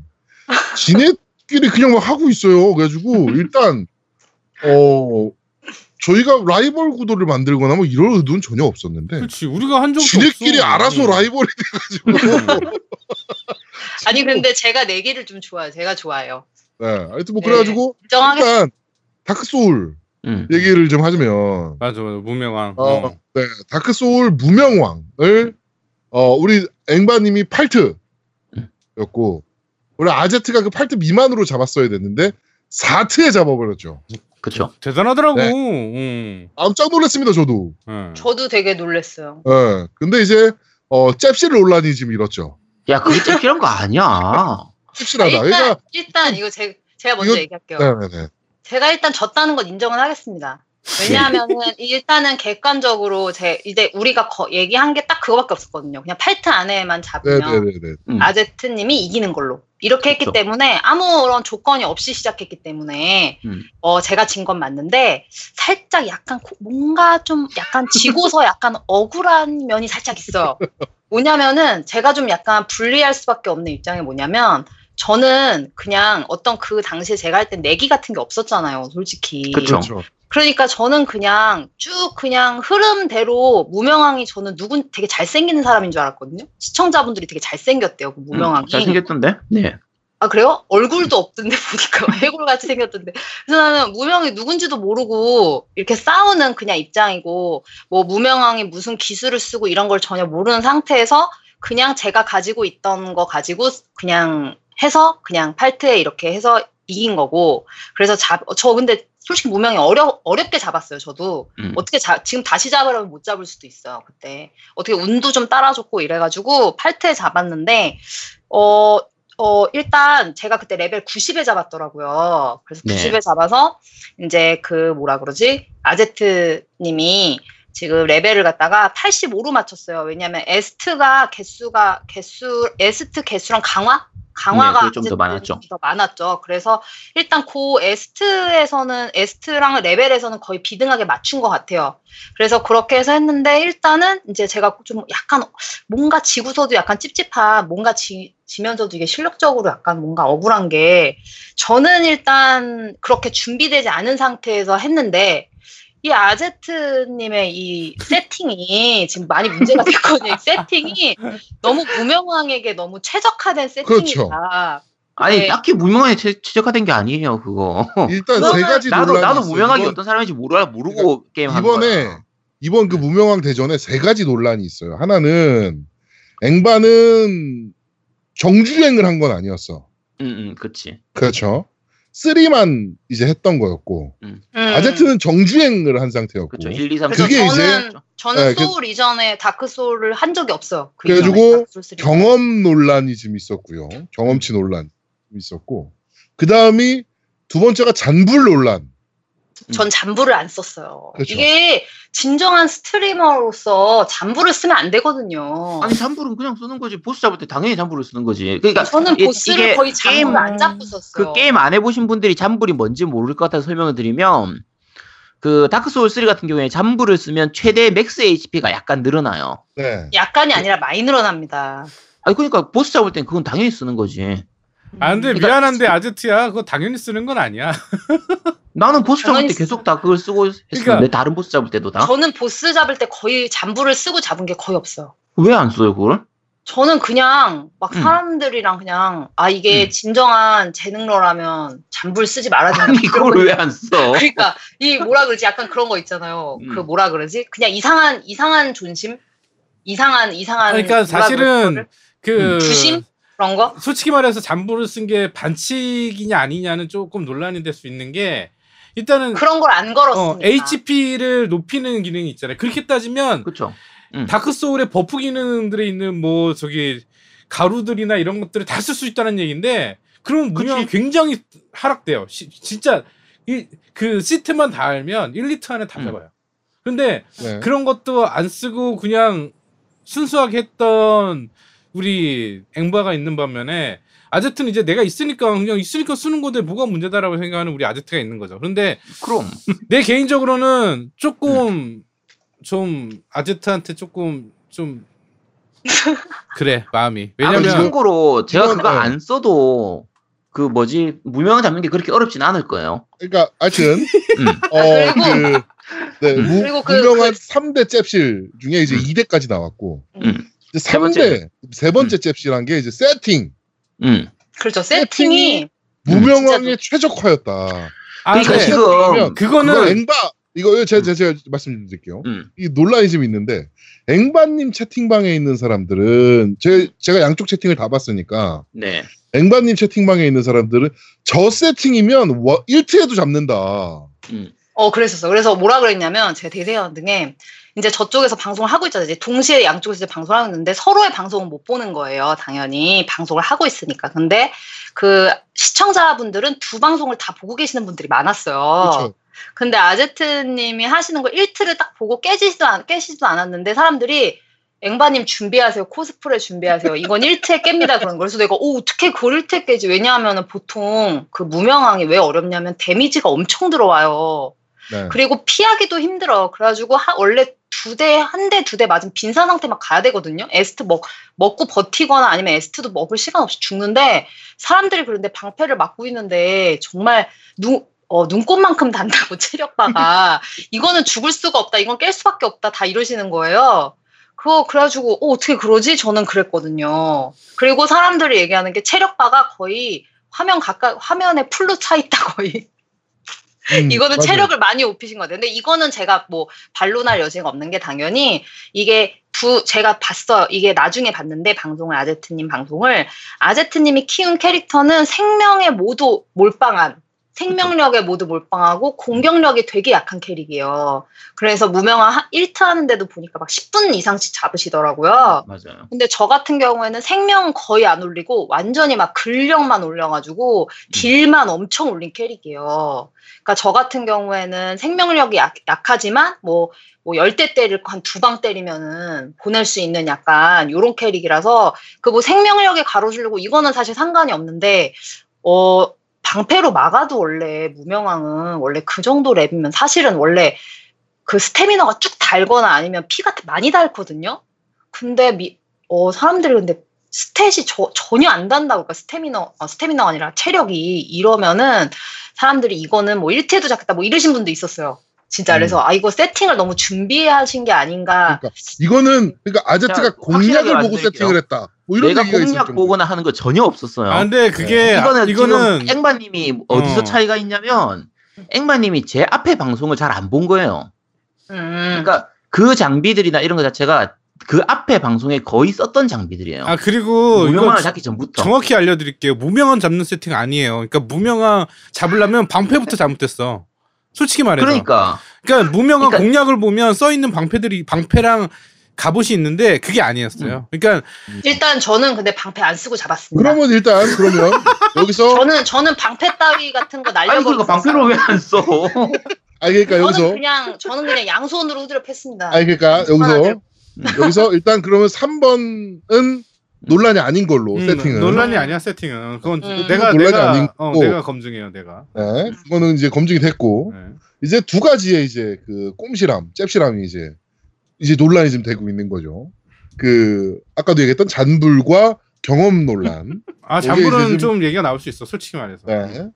지네끼리 그냥 막 하고 있어요. 그래가지고 일단 어 저희가 라이벌 구도를 만들거나 뭐 이런 의도는 전혀 없었는데 그렇지. 우리가 한 적도 지네끼리 없어. 알아서 음. 라이벌이 돼가지고 아니 근데 제가 내기를 좀 좋아해요 제가 좋아해요 네, 하여튼 뭐 네. 그래가지고 일단 다크 소울 음. 얘기를 좀 하자면 맞아, 맞아. 무명왕. 어, 어. 네, 다크 소울 무명왕을 어 우리 앵바님이 8트였고 우리 아제트가 그 8트 미만으로 잡았어야 됐는데 4트에 잡아버렸죠. 그쵸. 대단하더라고. 네. 음. 깜짝 놀랐습니다, 저도. 예. 저도 되게 놀랐어요. 예. 근데 이제 어 잽실 논란이 지금 일었죠. 야, 그게 찝찝한 거 아니야. 찝실하다. 일단 그러니까 일단 이거 제, 제가 먼저 이거- 얘기할게요. 네네네. 제가 일단 졌다는 건 인정은 하겠습니다. 왜냐하면은 일단은 객관적으로 제 이제 우리가 거- 얘기한 게 딱 그거밖에 없었거든요. 그냥 팔트 안에만 잡으면 네네네네. 음. 아제트님이 이기는 걸로 이렇게 했기 그렇죠. 때문에 아무런 조건이 없이 시작했기 때문에 음. 어 제가 진 건 맞는데 살짝 약간 고- 뭔가 좀 약간 지고서 약간 억울한 면이 살짝 있어요. 뭐냐면은 제가 좀 약간 불리할 수밖에 없는 입장이 뭐냐면 저는 그냥 어떤 그 당시에 제가 할 때 내기 같은 게 없었잖아요, 솔직히. 그쵸. 그렇죠. 그러니까 저는 그냥 쭉 그냥 흐름대로 무명왕이 저는 누군 되게 잘생기는 사람인 줄 알았거든요. 시청자분들이 되게 잘생겼대요, 그 무명왕이. 음, 잘생겼던데? 네. 아 그래요? 얼굴도 없던데 보니까 해골같이 생겼던데. 그래서 나는 무명이 누군지도 모르고 이렇게 싸우는 그냥 입장이고 뭐 무명왕이 무슨 기술을 쓰고 이런 걸 전혀 모르는 상태에서 그냥 제가 가지고 있던 거 가지고 그냥 해서 그냥 팔트에 이렇게 해서 이긴 거고 그래서 잡 저 근데 솔직히 무명이 어려 어렵게 잡았어요 저도 음. 어떻게 자, 지금 다시 잡으려면 못 잡을 수도 있어요 그때 어떻게 운도 좀 따라줬고 이래가지고 팔트에 잡았는데 어 어, 일단 제가 그때 레벨 90에 잡았더라고요. 그래서 네. 90에 잡아서 이제 그 뭐라 그러지? 아제트 님이 지금 레벨을 갖다가 85로 맞췄어요. 왜냐면 에스트가 개수가 개수 에스트 개수랑 강화 강화가 네, 좀더 많았죠. 더 많았죠. 그래서 일단 고 에스트에서는 에스트랑 레벨에서는 거의 비등하게 맞춘 것 같아요. 그래서 그렇게 해서 했는데 일단은 이제 제가 좀 약간 뭔가 지고서도 약간 찝찝한 뭔가 지, 지면서도 이게 실력적으로 약간 뭔가 억울한 게 저는 일단 그렇게 준비되지 않은 상태에서 했는데 이 아제트님의 이 세팅이 지금 많이 문제가 됐거든요. 이 세팅이 너무 무명왕에게 너무 최적화된 세팅이다. 아니, 네. 딱히 무명하게 최- 최적화된 게 아니에요, 그거. 일단 세 가지 나도, 논란이 나도 있어요. 무명하게 이번- 어떤 사람인지 모르, 모르고 게임하는 이번에 거야. 이번 그 무명왕 대전에 세 가지 논란이 있어요. 하나는 앵바는 정주행을 한 건 아니었어. 응, 응, 그치. 그렇죠. 3만 이제 했던 거였고 음. 아제트는 정주행을 한 상태였고 그쵸. 1, 2, 3, 그래서 그게 저는 이제- 저는 네, 그- 소울 이전에 다크 소울을 한 적이 없어요. 그 그래가지고 이전에 다크 소울 3. 경험 논란이 좀 있었고요. 경험치 논란 좀 있었고 그 다음이 두 번째가 잔불 논란. 전 잔불을 안 썼어요. 그렇죠. 이게 진정한 스트리머로서 잔불을 쓰면 안 되거든요. 아니, 잔불은 그냥 쓰는 거지. 보스 잡을 때 당연히 잔불을 쓰는 거지. 그러니까 저는 이- 보스를 이게 거의 게임- 잔불을 안 잡고 썼어요. 그 게임 안 해보신 분들이 잔불이 뭔지 모를 것 같아서 설명을 드리면 그 다크 소울 3 같은 경우에 잔불을 쓰면 최대 max HP가 약간 늘어나요. 네. 약간이 아니라 많이 늘어납니다. 아니 그러니까 보스 잡을 땐 그건 당연히 쓰는 거지. 아 근데 그러니까- 미안한데 아제트야 그거 당연히 쓰는 건 아니야. 나는 보스 잡을 때 계속 다 그걸 쓰고 했었는데 그러니까- 다른 보스 잡을 때도 다. 저는 보스 잡을 때 거의 잠부를 쓰고 잡은 게 거의 없어요. 왜 안 써요 그걸? 저는 그냥 막 음. 사람들이랑 그냥 아 이게 음. 진정한 재능러라면 잠불 쓰지 말아야 된다. 아니 그걸 왜 안 써? 그러니까 이 뭐라 그러지 약간 그런 거 있잖아요. 음. 그 뭐라 그러지 그냥 이상한 이상한 존심, 이상한 이상한. 그러니까 사실은 그 거를? 주심 그런 거. 솔직히 말해서 잠불을 쓴 게 반칙이냐 아니냐는 조금 논란이 될 수 있는 게 일단은 그런 걸안 어, 걸었으니까. HP를 높이는 기능이 있잖아요. 그렇게 따지면 그렇죠. 다크 소울의 buff 기능들에 있는 뭐 저기 가루들이나 이런 것들을 다 쓸 수 있다는 얘기인데 그럼 무명 그치. 굉장히 하락돼요. 시- 진짜 이, 그 시트만 다 알면 1, 2트 안에 다 음. 잡아요. 근데 네. 그런 것도 안 쓰고 그냥 순수하게 했던 우리 앵바가 있는 반면에 아제트는 이제 내가 있으니까 그냥 있으니까 쓰는 건데 뭐가 문제다라고 생각하는 우리 아제트가 있는 거죠. 그런데 그럼 내 개인적으로는 조금 좀 아제트한테 조금 좀 그래 마음이 왜냐면 참고로 제가 이건, 그거 네. 안 써도 그 뭐지 무명 잡는 게 그렇게 어렵진 않을 거예요. 그러니까 하여튼 음. 어, 아, 그리고- 그, 네, 음. 무, 그리고 그- 유명한 그- 3대 잽실 중에 이제 음. 2대까지 나왔고, 음. 이제 세 번째. 3대, 세 번째 잽실한 게 이제 세팅. 음. 그렇죠. 세팅이 세팅이 무명왕의 최적화였다. 아 그러니까 근데 지금 그러면 그거는 앵바, 이거 제가, 제가, 제가 말씀드릴게요. 음. 이 논란이 좀 있는데 앵바님 채팅방에 있는 사람들은 제, 제가 양쪽 채팅을 다 봤으니까 네. 앵바님 채팅방에 있는 사람들은 저 세팅이면 1트에도 잡는다. 음. 어, 그랬었어. 그래서 뭐라 그랬냐면, 제가 되게 생각한 등에, 이제 저쪽에서 방송을 하고 있잖아요. 이제 동시에 양쪽에서 이제 방송을 하고 있는데, 서로의 방송은 못 보는 거예요. 당연히. 방송을 하고 있으니까. 근데 그 시청자분들은 두 방송을 다 보고 계시는 분들이 많았어요. 그렇죠. 근데 아제트님이 하시는 걸 1트를 딱 보고 깨지지도, 않, 깨지지도 않았는데, 사람들이 앵바님 준비하세요. 코스프레 준비하세요. 이건 1트에 깹니다. 그런 거. 그래서 내가, 오, 어떻게 그걸 1트에 깨지? 왜냐하면 보통 그 무명왕이 왜 어렵냐면 데미지가 엄청 들어와요. 네. 그리고 피하기도 힘들어. 그래가지고 하- 원래 두 대, 한 대, 두 대 맞으면 빈사 상태 막 가야 되거든요. 에스트 먹, 먹고 버티거나 아니면 에스트도 먹을 시간 없이 죽는데 사람들이 그런데 방패를 막고 있는데 정말 눈, 어, 눈꽃만큼 단다고 체력바가 이거는 죽을 수가 없다. 이건 깰 수밖에 없다. 다 이러시는 거예요. 그거 그래가지고 어, 어떻게 그러지? 저는 그랬거든요. 그리고 사람들이 얘기하는 게 체력바가 거의 화면 가까 화면에 풀로 차 있다 거의. 음, 이거는 맞아요. 체력을 많이 높이신 것 같아요. 근데 이거는 제가 뭐 반론할 여지가 없는 게 당연히 이게 두 제가 봤어요. 이게 나중에 봤는데 방송을 아제트님 방송을 아제트님이 키운 캐릭터는 생명에 모두 몰빵한 생명력에 모두 몰빵하고 공격력이 되게 약한 캐릭이에요. 그래서 무명화 1트 하는데도 보니까 막 10분 이상씩 잡으시더라고요. 맞아요. 근데 저 같은 경우에는 생명 거의 안 올리고 완전히 막 근력만 올려가지고 딜만 엄청 올린 캐릭이에요. 그러니까 저 같은 경우에는 생명력이 약, 약하지만 뭐, 뭐 열대 때릴 한두 방 때리면은 보낼 수 있는 약간 요런 캐릭이라서 그 뭐 생명력에 가로주려고 이거는 사실 상관이 없는데 어 방패로 막아도 원래 무명왕은 원래 그 정도 렙이면 사실은 원래 그 스태미너가 쭉 달거나 아니면 피가 많이 닳거든요. 근데 미, 어, 사람들이 근데 stat이 저- 전혀 안 단다고, 그러니까 스태미너, 아, 스태미너가 아니라 체력이 이러면은 사람들이 이거는 뭐 1태도 잡겠다 뭐 이러신 분도 있었어요. 진짜 음. 그래서 아 이거 세팅을 너무 준비하신 게 아닌가. 그러니까 이거는 그러니까 아제트가 자, 공략을 보고. 세팅을 했다. 뭐 이런 내가 공략. 보거나 하는 거 전혀 없었어요. 아 근데 그게 아, 이거는, 이거는 지금 앵바님이 어디서 어. 차이가 있냐면 앵바님이 제 앞에 방송을 잘 안 본 거예요. 음. 그러니까 그 장비들이나 이런 거 자체가 그 앞에 방송에 거의 썼던 장비들이에요. 아 그리고 이거 무명화를 잡기 전부터. 정확히 알려드릴게요. 무명한 잡는 세팅 아니에요. 그러니까 무명한 잡으려면 방패부터 잘못됐어. 솔직히 말해서. 그러니까 그러니까 무명한 그러니까- 공략을 보면 써 있는 방패들이 방패랑 갑옷이 있는데 그게 아니었어요. 그러니까 일단 저는 근데 방패 안 쓰고 잡았습니다. 그러면 일단 그러면 여기서 저는 저는 방패 따위 같은 거 아니 날려버리고 그러니까 방패로 왜 안 써? 아 그러니까 저는 여기서 그냥 저는 그냥 양손으로 후드려 팼습니다. 아 그러니까 여기서 음. 여기서 일단 그러면 3번은 논란이 아닌 걸로 음, 세팅은 논란이 아니야 세팅은. 그건 음. 내가 논란이 내가 아니고. 어, 내가 검증해요 내가. 네, 그거는 이제 검증이 됐고 네. 이제 두 가지의 이제 그 꼼실함, 잽실함이 이제 이제 논란이 좀 되고 있는 거죠. 그 아까도 얘기했던 잔불과 경험 논란. 아 이제 좀- 좀 얘기가 나올 수 있어. 솔직히 말해서. 네. 하여튼-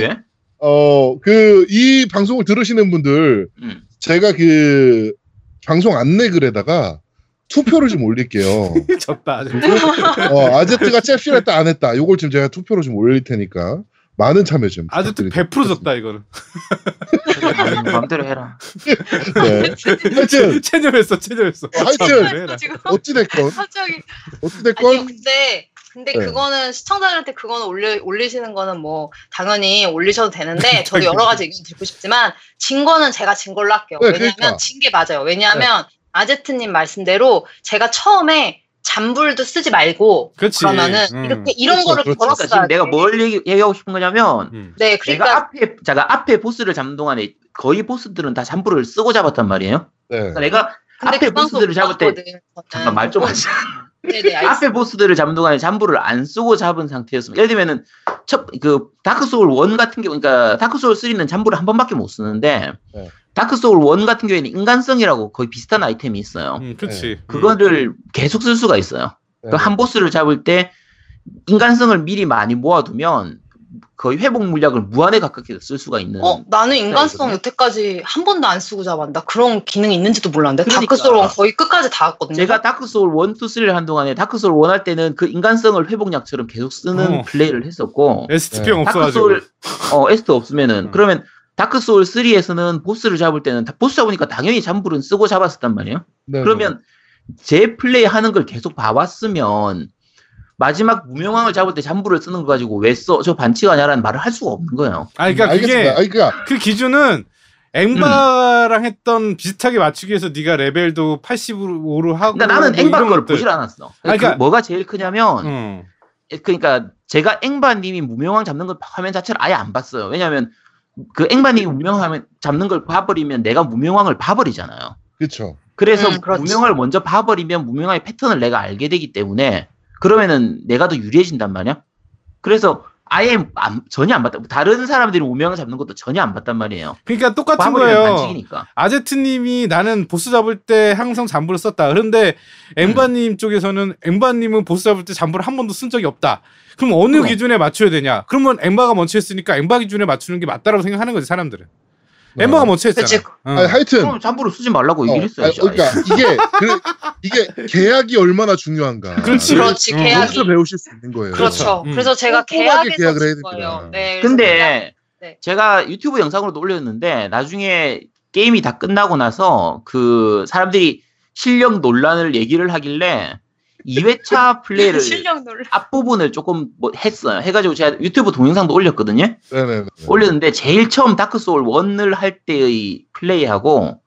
왜? 어, 그, 이 방송을 들으시는 분들, 음. 제가 그, 방송 안내 글에다가 투표를 좀 올릴게요. 졌다. 어, 아제트가 잽실했다, 안 했다. 요걸 지금 제가 투표로 좀 올릴 테니까, 많은 참여 좀. 아주 부탁드리겠습니다. 100% 졌다 이거는. 마음대로 해라. 네. 하여튼, 체념했어 체념했어. 어, 하여튼, 해라. 지금 어찌 됐건, 갑자기 아니 어찌 됐건, 근데 근데 네. 그거는 시청자들한테 그거는 올리, 올리시는 거는 뭐 당연히 올리셔도 되는데 저도 여러 가지 의견 듣고 싶지만 진 거는 제가 진 걸로 할게요. 네, 왜냐하면 그러니까. 진게 맞아요. 왜냐하면 아제트님 말씀대로 제가 처음에 잔불도 쓰지 말고 그렇지. 그러면은 음. 이렇게 이런 그렇죠, 거를 그렇죠. 그러니까 걸었어야 지금 내가 돼. 뭘 얘기, 얘기 하고 싶은 거냐면 음. 네, 내가 그러니까 앞에 제가 앞에 보스를 잡는 동안에 거의 보스들은 다 잠불을 쓰고 잡았단 말이에요. 네. 그러니까 내가 앞에 그 보스들을 잡을 때. 잠깐 말 좀 하자. 네네 알겠습니다. 앞에 보스들을 잡는 동안에 잠불을 안 쓰고 잡은 상태였으면 예를 들면은 첫 그 다크 소울 1 같은 경우 그러니까 다크 소울 3는 잠불을 한 번밖에 못 쓰는데 네. 다크 소울 1 같은 경우에는 인간성이라고 거의 비슷한 아이템이 있어요. 음, 그렇지. 그거를 계속 쓸 수가 있어요. 네. 그한 보스를 잡을 때 인간성을 미리 많이 모아두면 거의 회복 물약을 무한에 가깝게 쓸 수가 있는. 어, 나는 인간성. 여태까지 한 번도 안 쓰고 잡았다. 그런 기능이 있는지도 몰랐는데 그러니까. 다크 소울은 거의 끝까지 다 왔거든요. 제가 다크 소울 1, 2, 3를 한 동안에 다크 소울 1 할 때는 그 인간성을 회복약처럼 계속 쓰는 어. 플레이를 했었고 다크 없어가지고. 소울 어 에스트 없으면은 음. 그러면 다크 소울 3에서는 보스를 잡을 때는 다- 보스 잡으니까 당연히 잠불은 쓰고 잡았었단 말이에요. 네, 그러면 제 플레이 하는 걸 계속 봐왔으면 마지막 무명왕을 잡을 때 잠불을 쓰는 거 가지고 왜 써? 저 반칙 아니야라는 말을 할 수가 없는 거예요. 아 그러니까. 그게 아니, 그러니까 그 기준은 앵바랑 했던 비슷하게 맞추기 위해서 네가 레벨도 85로 하고 그러니까 나는 뭐 앵바 것들. 보질 않았어. 그러니까- 그 뭐가 제일 크냐면 응. 그러니까 제가 앵바님이 무명왕 잡는 걸 화면 자체를 아예 안 봤어요. 왜냐하면 그 앵바님이 무명왕 잡는 걸 봐버리면 내가 무명왕을 봐버리잖아요. 그렇죠. 그래서 음. 무명왕을 먼저 봐버리면 무명왕의 패턴을 내가 알게 되기 때문에 그러면은 내가 더 유리해진단 말이야. 그래서 아예 안- 전혀 안 봤다. 다른 사람들이 무명왕 잡는 것도 전혀 안 봤단 말이에요. 그러니까 똑같은 거예요. 반칙이니까. 아제트님이 나는 보스 잡을 때 항상 잠불을 썼다. 그런데 엠바님 쪽에서는 엠바님은 보스 잡을 때 잠불을 한 번도 쓴 적이 없다. 그럼 어느 그럼. 기준에 맞춰야 되냐? 그러면 엠바가 먼저 했으니까 엠바 기준에 맞추는 게 맞다라고 생각하는 거지 사람들은. 네. 엠바가 먼저 했잖아. 그치. 응. 아니, 하여튼 그럼 잠부를 쓰지 말라고 어, 얘기를 했어야지. 아니, 그러니까 이게 그, 이게 계약이 얼마나 중요한가. 그렇지. 그렇지 음. 계약이 여기서 배우실 수 있는 거예요. 그렇죠. 음. 그래서 제가 계약에서 계약을 해야 됩니다. 거예요. 네. 근데 네. 제가 유튜브 영상으로도 올렸는데 나중에 게임이 다 끝나고 나서 그 사람들이 실력 논란을 얘기를 하길래 2회차 플레이를 실력 논란. 앞부분을 조금 뭐 했어요. 해가지고 제가 유튜브 동영상도 올렸거든요. 네네네. 올렸는데 제일 처음 다크 소울 1을 할 때의 플레이하고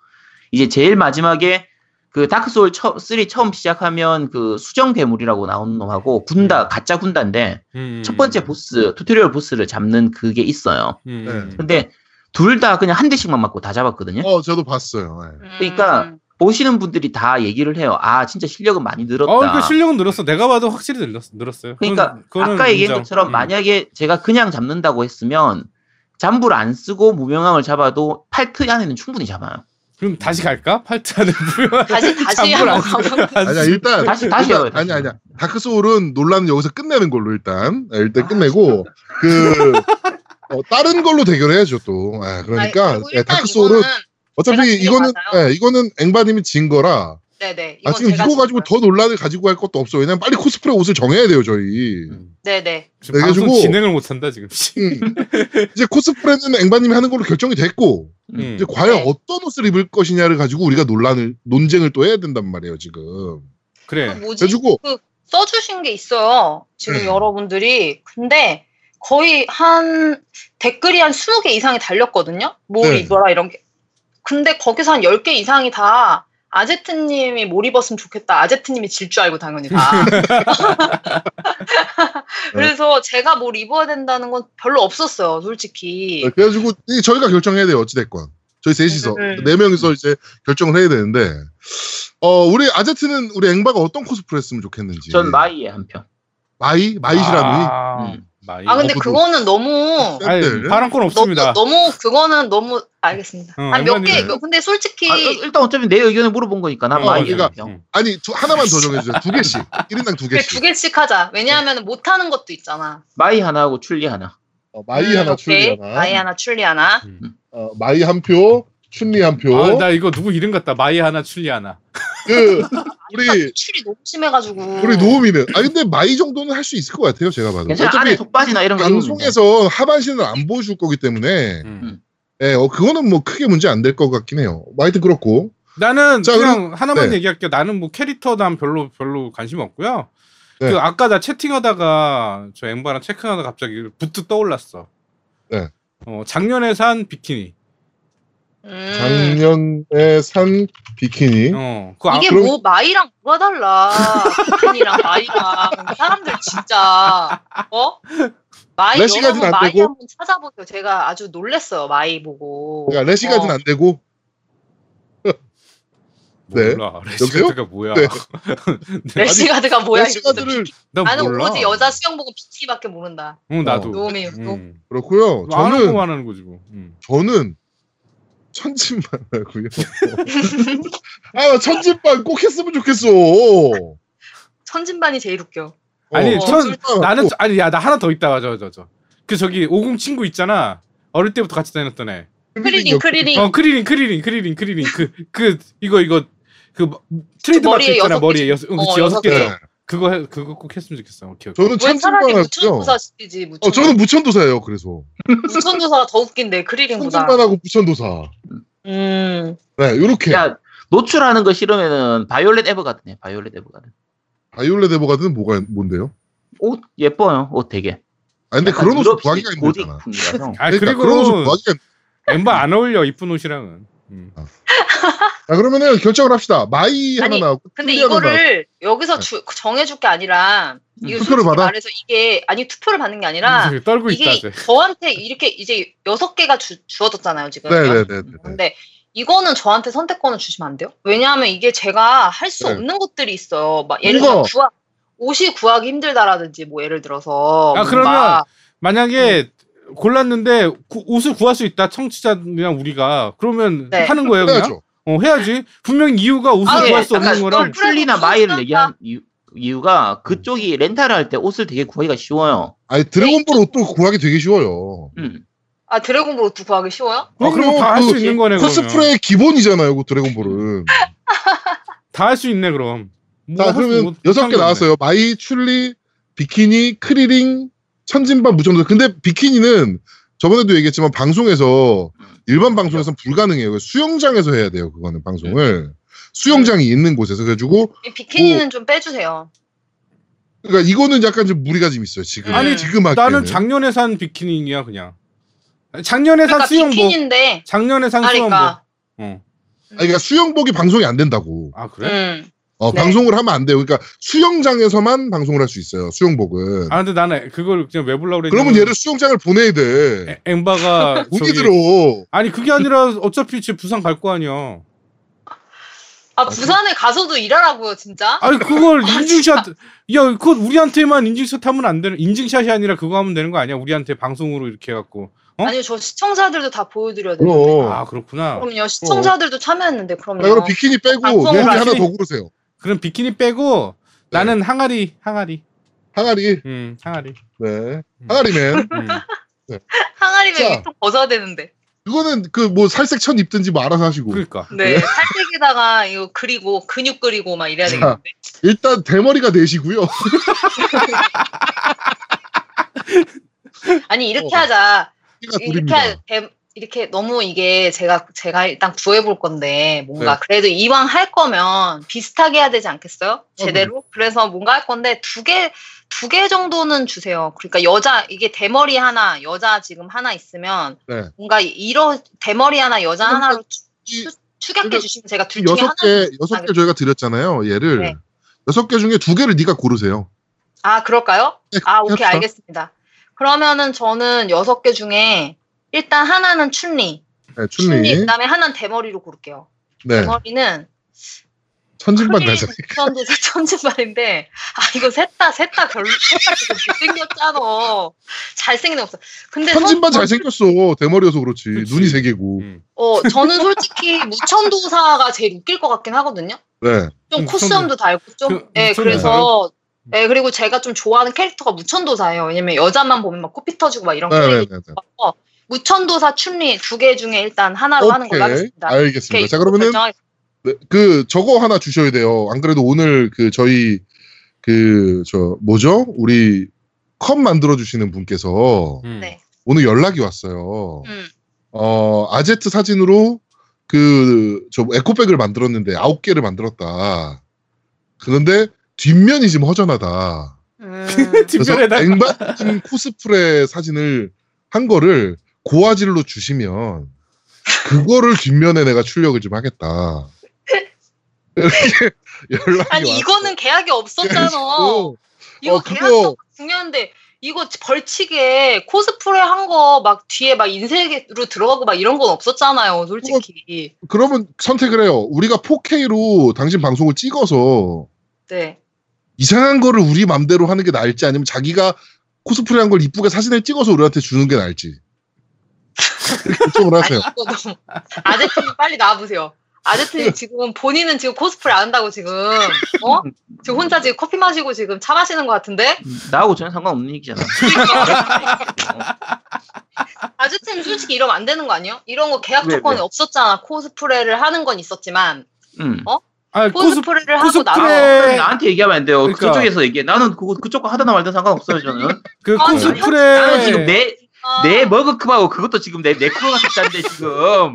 이제 제일 마지막에 그 다크 소울 3 처음 시작하면 그 수정 괴물이라고 나오는 놈하고 군다 가짜 군다인데 음. 첫 번째 보스 tutorial 보스를 잡는 그게 있어요. 음. 네. 근데 둘 다 그냥 한 대씩만 맞고 다 잡았거든요. 어, 저도 봤어요. 네. 그러니까 음. 보시는 분들이 다 얘기를 해요. 아 진짜 실력은 많이 늘었다. 어, 그 실력은 늘었어. 내가 봐도 확실히 늘었, 늘었어요. 그러니까 그건- 아까 얘기한 인정. 것처럼 음. 만약에 제가 그냥 잡는다고 했으면 잠불 안 쓰고 무명왕을 잡아도 팔트 안에는 충분히 잡아요. 그럼 다시 갈까? 팔트 안에 무효. 다시 다시 한번. 안 아니야. 일단 다시 다시 일단- 해요. 다시. 아니 아니야 다크 소울은 논란은 여기서 끝내는 걸로 일단 네, 일단 아, 끝내고 그 어, 다른 걸로 대결해야죠 또 아, 그러니까 아니, 예, 다크 소울은 이거는 어차피 이거는. 예, 이거는 앵바님이 진 거라 네네. 아 이건 지금 제가 이거 진 가지고 거예요. 더 논란을 가지고 할 것도 없어 왜냐면 빨리 코스프레 옷을 정해야 돼요 저희 네네. 지금 방송 그래가지고- 진행을 못 한다 지금. 음. 이제 코스프레는 앵바님이 하는 걸로 결정이 됐고 음. 이제 과연 네. 어떤 옷을 입을 것이냐를 가지고 우리가 논란을 논쟁을 또 해야 된단 말이에요 지금 그래. 뭐지? 그래가지고 그 써주신 게 있어요. 지금 네. 여러분들이. 근데 거의 한 댓글이 한 20개 이상이 달렸거든요. 뭘 네. 입어라 이런 게. 근데 거기서 한 10개 이상이 다 아제트님이 뭘 입었으면 좋겠다. 아제트님이 질 줄 알고 당연히 다. 그래서 제가 뭘 입어야 된다는 건 별로 없었어요, 솔직히. 네, 그래가지고 이 저희가 결정해야 돼요 어찌됐건 저희 셋이서 음. 네 명이서 이제 결정을 해야 되는데 어 우리 아제트는 우리 앵바가 어떤 코스프레 했으면 좋겠는지 전 마이의 한 편. 마이 마이 시라누이 아, 음. 마이. 아, 근데 어, 그거는 너무. 아니, 네. 파란 건 너무, 없습니다. 너 무 그거는 너무 알겠습니다. 어, 한몇 개, 앵바님은- 근데 솔직히 아, 일단 어차피 내 의견을 물어본 거니까 난 어, 마이의 그러니까- 한 편. 음. 아니 두, 하나만 더 정해 주세요 두 개씩 1인당 두 개씩 두 개씩 하자. 왜냐하면 못하는 것도 있잖아. 마이 하나하고 춘리 하나. 어, 마이 음, 하나. 춘리 하나 마이 하나, 춘리 하나. 어, 마이 한 표 춘리 한 표 아, 나 이거 누구 이름 같다. 마이 하나, 출리 하나. 그 우리 춘리 너무 심해가지고. 우리 노우미는 아 근데 마이 정도는 할 수 있을 것 같아요 제가 봐도 괜찮아. 어차피 안에 속바지나 이런 거. 방송에서 하반신을 안 보여줄 거기 때문에 음. 예, 어, 그거는 뭐 크게 문제 안 될 것 같긴 해요 뭐 하여튼 그렇고 나는 자, 그냥 하나만 네. 얘기할게요. 나는 뭐 캐릭터 난 별로 별로 관심 없고요. 네. 그 아까 나 채팅하다가 저 앵바랑 채팅하다가 갑자기 부트 떠올랐어. 네. 어, 작년에 산 비키니. 음. 작년에 산 비키니 어, 그 아, 이게 그럼- 뭐 마이랑 뭐가 달라? 비키니랑 마이랑 사람들 진짜 어? 마이 레시까지는 여러분 안 마이 되고? 한번 찾아보세요. 제가 아주 놀랬어요 마이 보고. 그러니까 rash guard는 어. 안 되고 네. 몰라. rash guard가 뭐야? 네. rash guard가 뭐야? rash guard를 나 나는 몰라. 오로지 여자 수영복은 비키니밖에 모른다. 응, 나도. 노미 음. 그렇고요 아는 저는 하는 거지 뭐. 음. 저는 천진반 하고요 아 천진반 꼭 했으면 좋겠어 천진반이 제일 웃겨. 아니, 어, 천- 나는. 저- 아니 야 나 하나 더 있다. 저저 저. 그 저기 오공 친구 있잖아. 어릴 때부터 같이 다녔던 애. 크리링 크리링 어 크리링 크리링 크리링 크리링 그 그 이거 이거 그 트레이드 마크 머리에 있잖아 여섯 머리에 개. 여섯 응, 어, 그치 여섯 여섯 개. 네. 그거 해, 그거 꼭 했으면 좋겠어. 오케이. 오케이. 저는 하고요. 무천도사 시키지 어, 저는 무천도사예요. 그래서 무천도사가 더 웃긴데 크리링보다 천진반하고 무천도사. 음 네, 요렇게 야 노출하는 거 싫으면은 바이올렛 에버가든 해. 바이올렛 에버가든. 바이올렛 에버가드는 뭐가 뭔데요? 옷 예뻐요. 옷 되게. 아 근데 그런 유럽식 구하기가 힘들잖아. 아 그러니까 그런 옷을 그리고 구하기가 앵바 안 어울려 이쁜 옷이랑은. 음. 자 그러면은 결정을 합시다. 마이 아니, 하나 나오고 근데. 이거를 여기서 네. 주, 정해줄 게 아니라 이거 투표를 받아? 말해서 이게 아니 투표를 받는 게 아니라 떨고 있다. 이게 쟤. 저한테 이렇게 이제 여섯 개가 주, 주어졌잖아요 지금 네네네. 근데 이거는 저한테 선택권을 주시면 안 돼요? 왜냐하면 이게 제가 할수 네. 없는 것들이 있어요. 막 예를? 들어 구하, 옷이 구하기 힘들다라든지 뭐 예를 들어서 아, 그러면 만약에 골랐는데 구- 옷을 구할 수 있다 청취자랑 우리가 그러면 네. 하는 거예요 그냥? 해야죠. 어 해야지 분명히 이유가 옷을 아, 예. 구할 수 없는 거랑 춘리나 마이를 수수께끼 얘기한 이유, 이유가 그쪽이 렌탈을 할 때 옷을 되게 구하기가 쉬워요. 아니 드래곤볼 옷도 구하기 되게 쉬워요. 음. 아 드래곤볼 옷도 구하기 쉬워요? 아, 그럼. 다 할수 그 있는 거네 그러면 코스프레의 기본이잖아요, 그 드래곤볼은. 다 할 수 있네 그럼 뭐 자, 할수 그러면 못- 여섯 개게 나왔어요. 마이, 춘리, 비키니, 크리링, 천진반, 무천도사. 근데 비키니는 저번에도 얘기했지만 방송에서 일반 방송에서는 불가능해요. 수영장에서 해야 돼요. 그거는 방송을 수영장이 있는 곳에서 그래가지고 이 비키니는 좀 빼주세요. 그러니까 이거는 약간 좀 무리가 좀 있어요. 지금 아니, 지금. 나는 하기에는. 작년에 산 비키니야 그냥 작년에 산 그러니까 수영복 비키니인데 작년에 산아 수영복 그러니까 어. 아니, 그러니까 수영복이 방송이 안 된다고. 아 그래? 음. 어, 네. 방송을 하면 안 돼요. 그러니까 수영장에서만 방송을 할 수 있어요. 수영복은. 아 근데 나는 그걸 그냥 왜 보려고 그랬냐면 그러면 얘를 수영장을 보내야 돼. 에- 엠바가 저기- 들어. 아니 그게 아니라 어차피 쟤 부산 갈 거 아니야 아 부산에 가서도 일하라고요 진짜? 아니 그걸 인증샷 야 그거 우리한테만 인증샷 하면 안 되는 인증샷이 아니라 그거 하면 되는 거 아니야 우리한테 방송으로 이렇게 해갖고 어? 아니요 저 시청자들도 다 보여드려야 돼요. 아 그렇구나 그럼요 시청자들도 참여했는데 그럼요. 자, 그럼 비키니 빼고 노은이 하나? 더 고르세요. 그럼 비키니 빼고 네. 나는 항아리 항아리 항아리. 음 항아리 네. 항아리맨. 음. 항아리면 자. 위통 벗어야 되는데. 그거는 그 뭐 살색 천 입든지 뭐 알아서 하시고. 그러니까 네 살색에다가 이거 그리고 근육 그리고 막 이래야 자. 되겠는데. 일단 대머리가 내시고요. 아니 이렇게 어. 하자. 이렇게. 하- 대- 이렇게 너무 이게 제가 제가 일단 구해볼 건데 뭔가 네. 그래도 이왕 할 거면 비슷하게 해야 되지 않겠어요? 제대로? 그래서 뭔가 할 건데 두 개 두 개 정도는 주세요. 그러니까 여자 이게 대머리 하나 여자 지금 하나 있으면 네. 뭔가 이런 대머리 하나 여자 그러니까 하나로 이- 추, 추격해 그러니까 주시면 제가 둘이 중에 여섯 하나 개 여섯 개 저희가 드렸잖아요. 얘를 네. 여섯 개 중에 두 개를 네가 고르세요. 아 그럴까요? 네, 아 오케이 합시다. 알겠습니다. 그러면은 저는 여섯 개 중에 일단 하나는 춘리, 네, 춘리 춘리. 그다음에 하나는 대머리로 고를게요. 네. 대머리는 천진반 자세. 천도 천진반인데 아 이거 셋다 셋다 별로 셋다 못생겼잖아. 잘생긴 애 없어. 근데 천진반 선- 잘생겼어. 대머리여서 그렇지. 그치. 눈이 세 개고. 음. 어 저는 솔직히 무천도사가 제일 웃길 것 같긴 하거든요. 네. 좀 음, 코스염도 달고 좀. 그 예, 무천도사요? 그래서 예, 그리고 제가 좀 좋아하는 캐릭터가 무천도사예요. 왜냐면 여자만 보면 막 코피 터지고 막 이런 네, 네, 캐릭터. 무천도사 춘리 두 개 중에 일단 하나로 하는 걸로 오케이. 하겠습니다. 알겠습니다. 오케이, 자, 그러면은. 네, 그 저거 하나 주셔야 돼요. 안 그래도 오늘 그 저희 그 저 뭐죠? 우리 컵 만들어 주시는 분께서 음. 네. 오늘 연락이 왔어요. 음. 어, 아제트 사진으로 그, 저 에코백을 만들었는데 아홉 개를 만들었다. 그런데 뒷면이 지금 허전하다. 음, 그래서 뒷면에다가 앵바진 코스프레 사진을 한 거를 고화질로 주시면 그거를 뒷면에 내가 출력을 좀 하겠다. 이렇게 연락이 아니 왔어. 이거는 계약이 없었잖아. 그래가지고 이거 어, 계약도 중요한데 이거 벌칙에 코스프레 한 거 막 뒤에 막 인쇄로 들어가고 막 이런 건 없었잖아요, 솔직히. 그러면 선택을 해요. 우리가 4K로 당신 방송을 찍어서 네. 이상한 거를 우리 맘대로 하는 게 나을지 아니면 자기가 코스프레 한걸 이쁘게 사진을 찍어서 우리한테 주는 게 나을지 아니 하세요. 아제트님 빨리 나와보세요. 아제트님 지금 본인은 지금 코스프레 안 한다고 지금 어? 지금 혼자 지금 커피 마시고 지금 차 마시는 것 같은데 나하고 전혀 상관없는 얘기잖아. 아제트님 솔직히 이러면 안 되는 거 아니에요? 이런 거 계약 왜, 조건이 왜? 없었잖아. 코스프레를 하는 건 있었지만 음. 어? 아 코스 코스프레를 하고 코스프레- 나서 네. 나한테 얘기하면 안 돼요. 그러니까. 그쪽에서 얘기해. 나는 그거 그쪽 거 하든 말든 상관없어요 저는. 그 아, 코스프레 나는 지금 내 아, 내 머그컵하고 그것도 지금 내, 내 코로나 색자인데 지금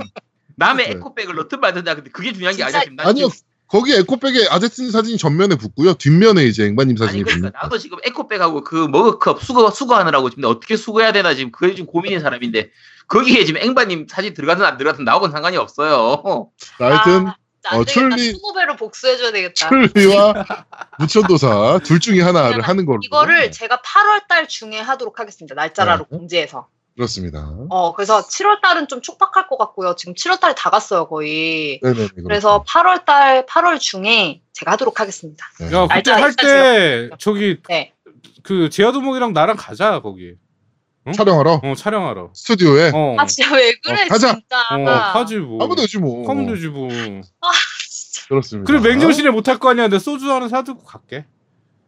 남의 네. 에코백을 넣든 말든다. 근데 그게 중요한 게 아니야. 지금 난 아니요. 지금- 거기 에코백에 아제트 사진이 전면에 붙고요. 뒷면에 이제 앵바님 사진이 그러니까 붙는. 나도 지금 에코백하고 그 머그컵 수거 수거하느라고 지금 어떻게 수거해야 되나 지금 그게 지금 고민인 사람인데 거기에 지금 앵바님 사진 들어가든 안 들어가든 나하고는 상관이 없어요. 하여튼 아, 안 어, 되겠다. 출리- 20배로 복수해줘야 되겠다. 출리와 무천도사 둘 중에 하나를 하는 걸로. 이거를 제가 8월 달 중에 하도록 하겠습니다. 날짜로 네. 공지해서. 그렇습니다. 어, 그래서 7월 달은 좀 촉박할 것 같고요. 지금 7월 달이 다 갔어요, 거의. 네네. 그래서 8월 달, 8월 중에 제가 하도록 하겠습니다. 네. 야 그때 할 때 저기 네. 그 제아도목이랑 나랑 가자 거기 응? 촬영하러 어 촬영하러 스튜디오에 어, 아, 진짜 왜 그래, 어, 가자. 진짜. 어 하지 뭐 하면 되지 뭐. 하면 되지 뭐 아, 진짜. 그렇습니다. 그래 맹정신에 못할 거 아니야 내 소주 하나 사두고 갈게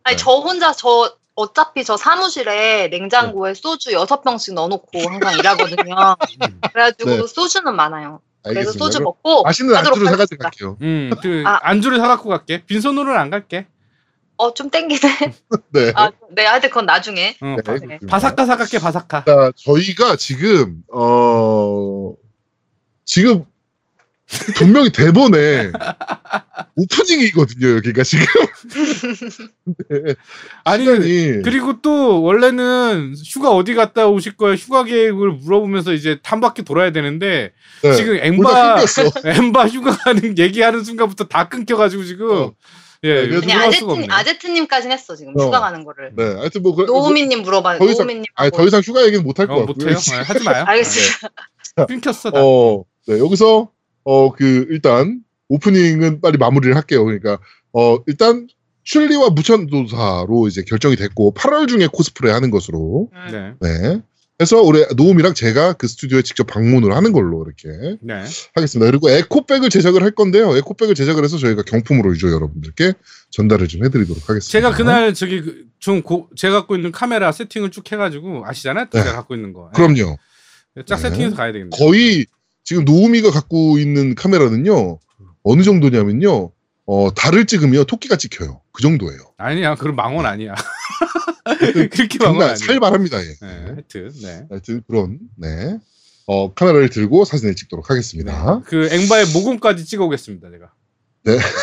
아니, 네. 저 혼자, 저, 어차피 저 사무실에 냉장고에 소주 6병씩 넣어놓고 항상 일하거든요. 그래가지고 네. 소주는 많아요. 그래서 알겠습니다. 소주 먹고 맛있는 안주를 사가지고. 갈게요. 음 그 아. 안주를 사갖고 갈게 빈손으로는 안 갈게 어, 좀 땡기네. 네. 아, 네, 하여튼 그건 나중에. 어, 네, 바, 그렇습니다. 바사카 사갈게 바사카 자, 저희가 지금 어 지금 분명히 대본에 오프닝이거든요. 여기가 지금. 네, 아니 시간이 그리고 또 원래는 휴가 어디 갔다 오실 거야 휴가 계획을 물어보면서 이제 한 바퀴 돌아야 되는데 네, 지금 엠바. 엠바 휴가 가는 얘기하는 순간부터 다 끊겨가지고 지금 어. 예 네, 없네. 아제트님까지는 했어, 지금. 어. 휴가 가는 거를. 네, 하여튼 뭐 그, 노우미님 물어봐. 더 이상- 노우미님. 아니 더 이상 휴가 얘기는 못할것 어, 같고요. 못해요. 어, 하지 마요. 알겠습니다. 네. 끊겼어. 다. 어, 네, 여기서 어 그 일단 오프닝은 빨리 마무리를 할게요. 그러니까 어 일단 슐리와 무천도사로 이제 결정이 됐고 8월 중에 코스프레 하는 것으로 음. 네. 네. 해서 올해 노움이랑 제가 그 스튜디오에 직접 방문을 하는 걸로 이렇게 네. 하겠습니다. 그리고 에코백을 제작을 할 건데요. 에코백을 제작을 해서 저희가 경품으로 유저 여러분들께 전달을 좀 해드리도록 하겠습니다. 제가 그날 저기 그- 좀 고, 제가 갖고 있는 카메라 세팅을 쭉 해가지고 아시잖아요. 네. 제가 갖고 있는 거. 그럼요. 네. 짝 네. 세팅해서 가야 되겠네. 거의 지금 노우미가 갖고 있는 카메라는요. 어느 정도냐면요. 어, 달을 찍으면 토끼가 찍혀요. 그 정도예요. 아니야, 그런 망원 아니야. 그렇게 아니야. 살발합니다. 예. 네, 하여튼 네. 하여튼 그런 네. 어, 카메라를 들고 사진을 찍도록 하겠습니다. 그 앵바의 모공까지 찍어오겠습니다, 제가.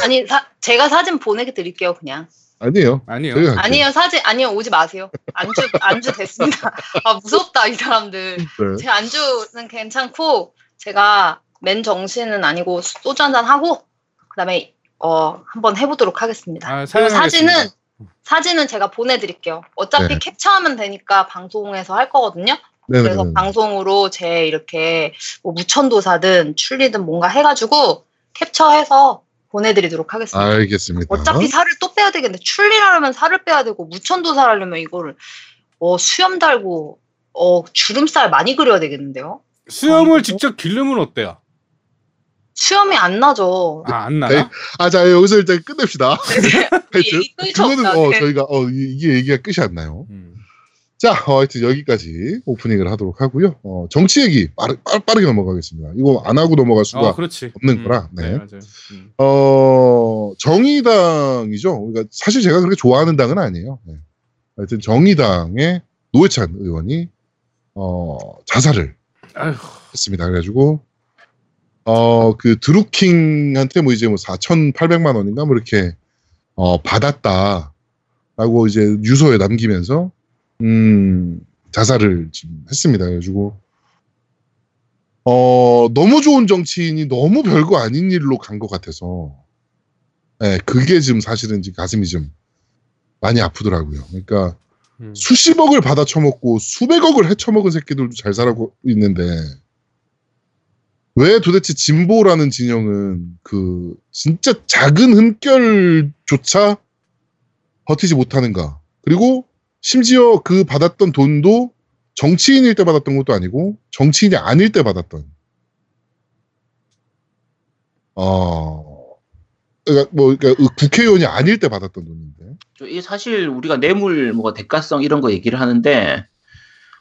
아니, 사- 제가 사진 보내게 드릴게요, 그냥. 아니에요. 아니요. 할게요. 아니에요, 사진, 아니요, 오지 마세요. 안주, 안주 됐습니다. 아, 무섭다, 이 사람들. 네. 제 안주는 괜찮고, 제가 맨 정신은 아니고 소주 한 잔 하고, 그 다음에, 어, 한번 해보도록 하겠습니다. 아. 사진은, 사진은 제가 보내드릴게요. 어차피 네. 캡처하면 되니까 방송에서 할 거거든요. 네네. 그래서 방송으로 제 이렇게 뭐 무천도사든 출리든 뭔가 해가지고 캡처해서 보내드리도록 하겠습니다. 알겠습니다. 어차피 살을 또 빼야 되겠는데 출리하려면 살을 빼야 되고 무천도사 하려면 이거를 어, 수염 달고 어, 주름살 많이 그려야 되겠는데요. 수염을 어, 직접 기르면 어때요? 수염이 안 나죠. 아, 안 나나? 네. 아, 자, 여기서 일단 끝냅시다. 하여튼, 얘기 끝이 그거는. 어, 네. 저희가, 어, 이- 이게 얘기가 끝이 안 나요. 음. 자, 어, 하여튼 여기까지 오프닝을 하도록 하고요. 어, 정치 얘기 빠르, 빠르, 게 넘어가겠습니다. 이거 안 하고 넘어갈 수가 어. 없는 거라, 네. 맞아요. 음. 어, 정의당이죠. 그러니까 사실 제가 그렇게 좋아하는 당은 아니에요. 네. 하여튼 정의당의 노회찬 의원이 어, 자살을 아휴, 했습니다. 그래가지고 어, 그 드루킹한테 뭐 이제 뭐 4,800만 원인가 뭐 이렇게 어, 받았다라고 이제 유서에 남기면서 음, 자살을 지금 했습니다. 그래가지고 어, 너무 좋은 정치인이 너무 별거 아닌 일로 간 것 같아서 예, 그게 지금 사실은 지금 가슴이 좀 많이 아프더라고요. 그러니까 음. 수십억을 받아 처먹고 수백억을 헤쳐먹은 새끼들도 잘 살고 있는데 왜 도대체 진보라는 진영은 그 진짜 작은 흠결조차 버티지 못하는가? 그리고 심지어 그 받았던 돈도 정치인일 때 받았던 것도 아니고 정치인이 아닐 때 받았던 어 그러니까 뭐 그러니까 국회의원이 아닐 때 받았던 돈인데 저 이게 사실 우리가 뇌물 뭐 대가성 이런 거 얘기를 하는데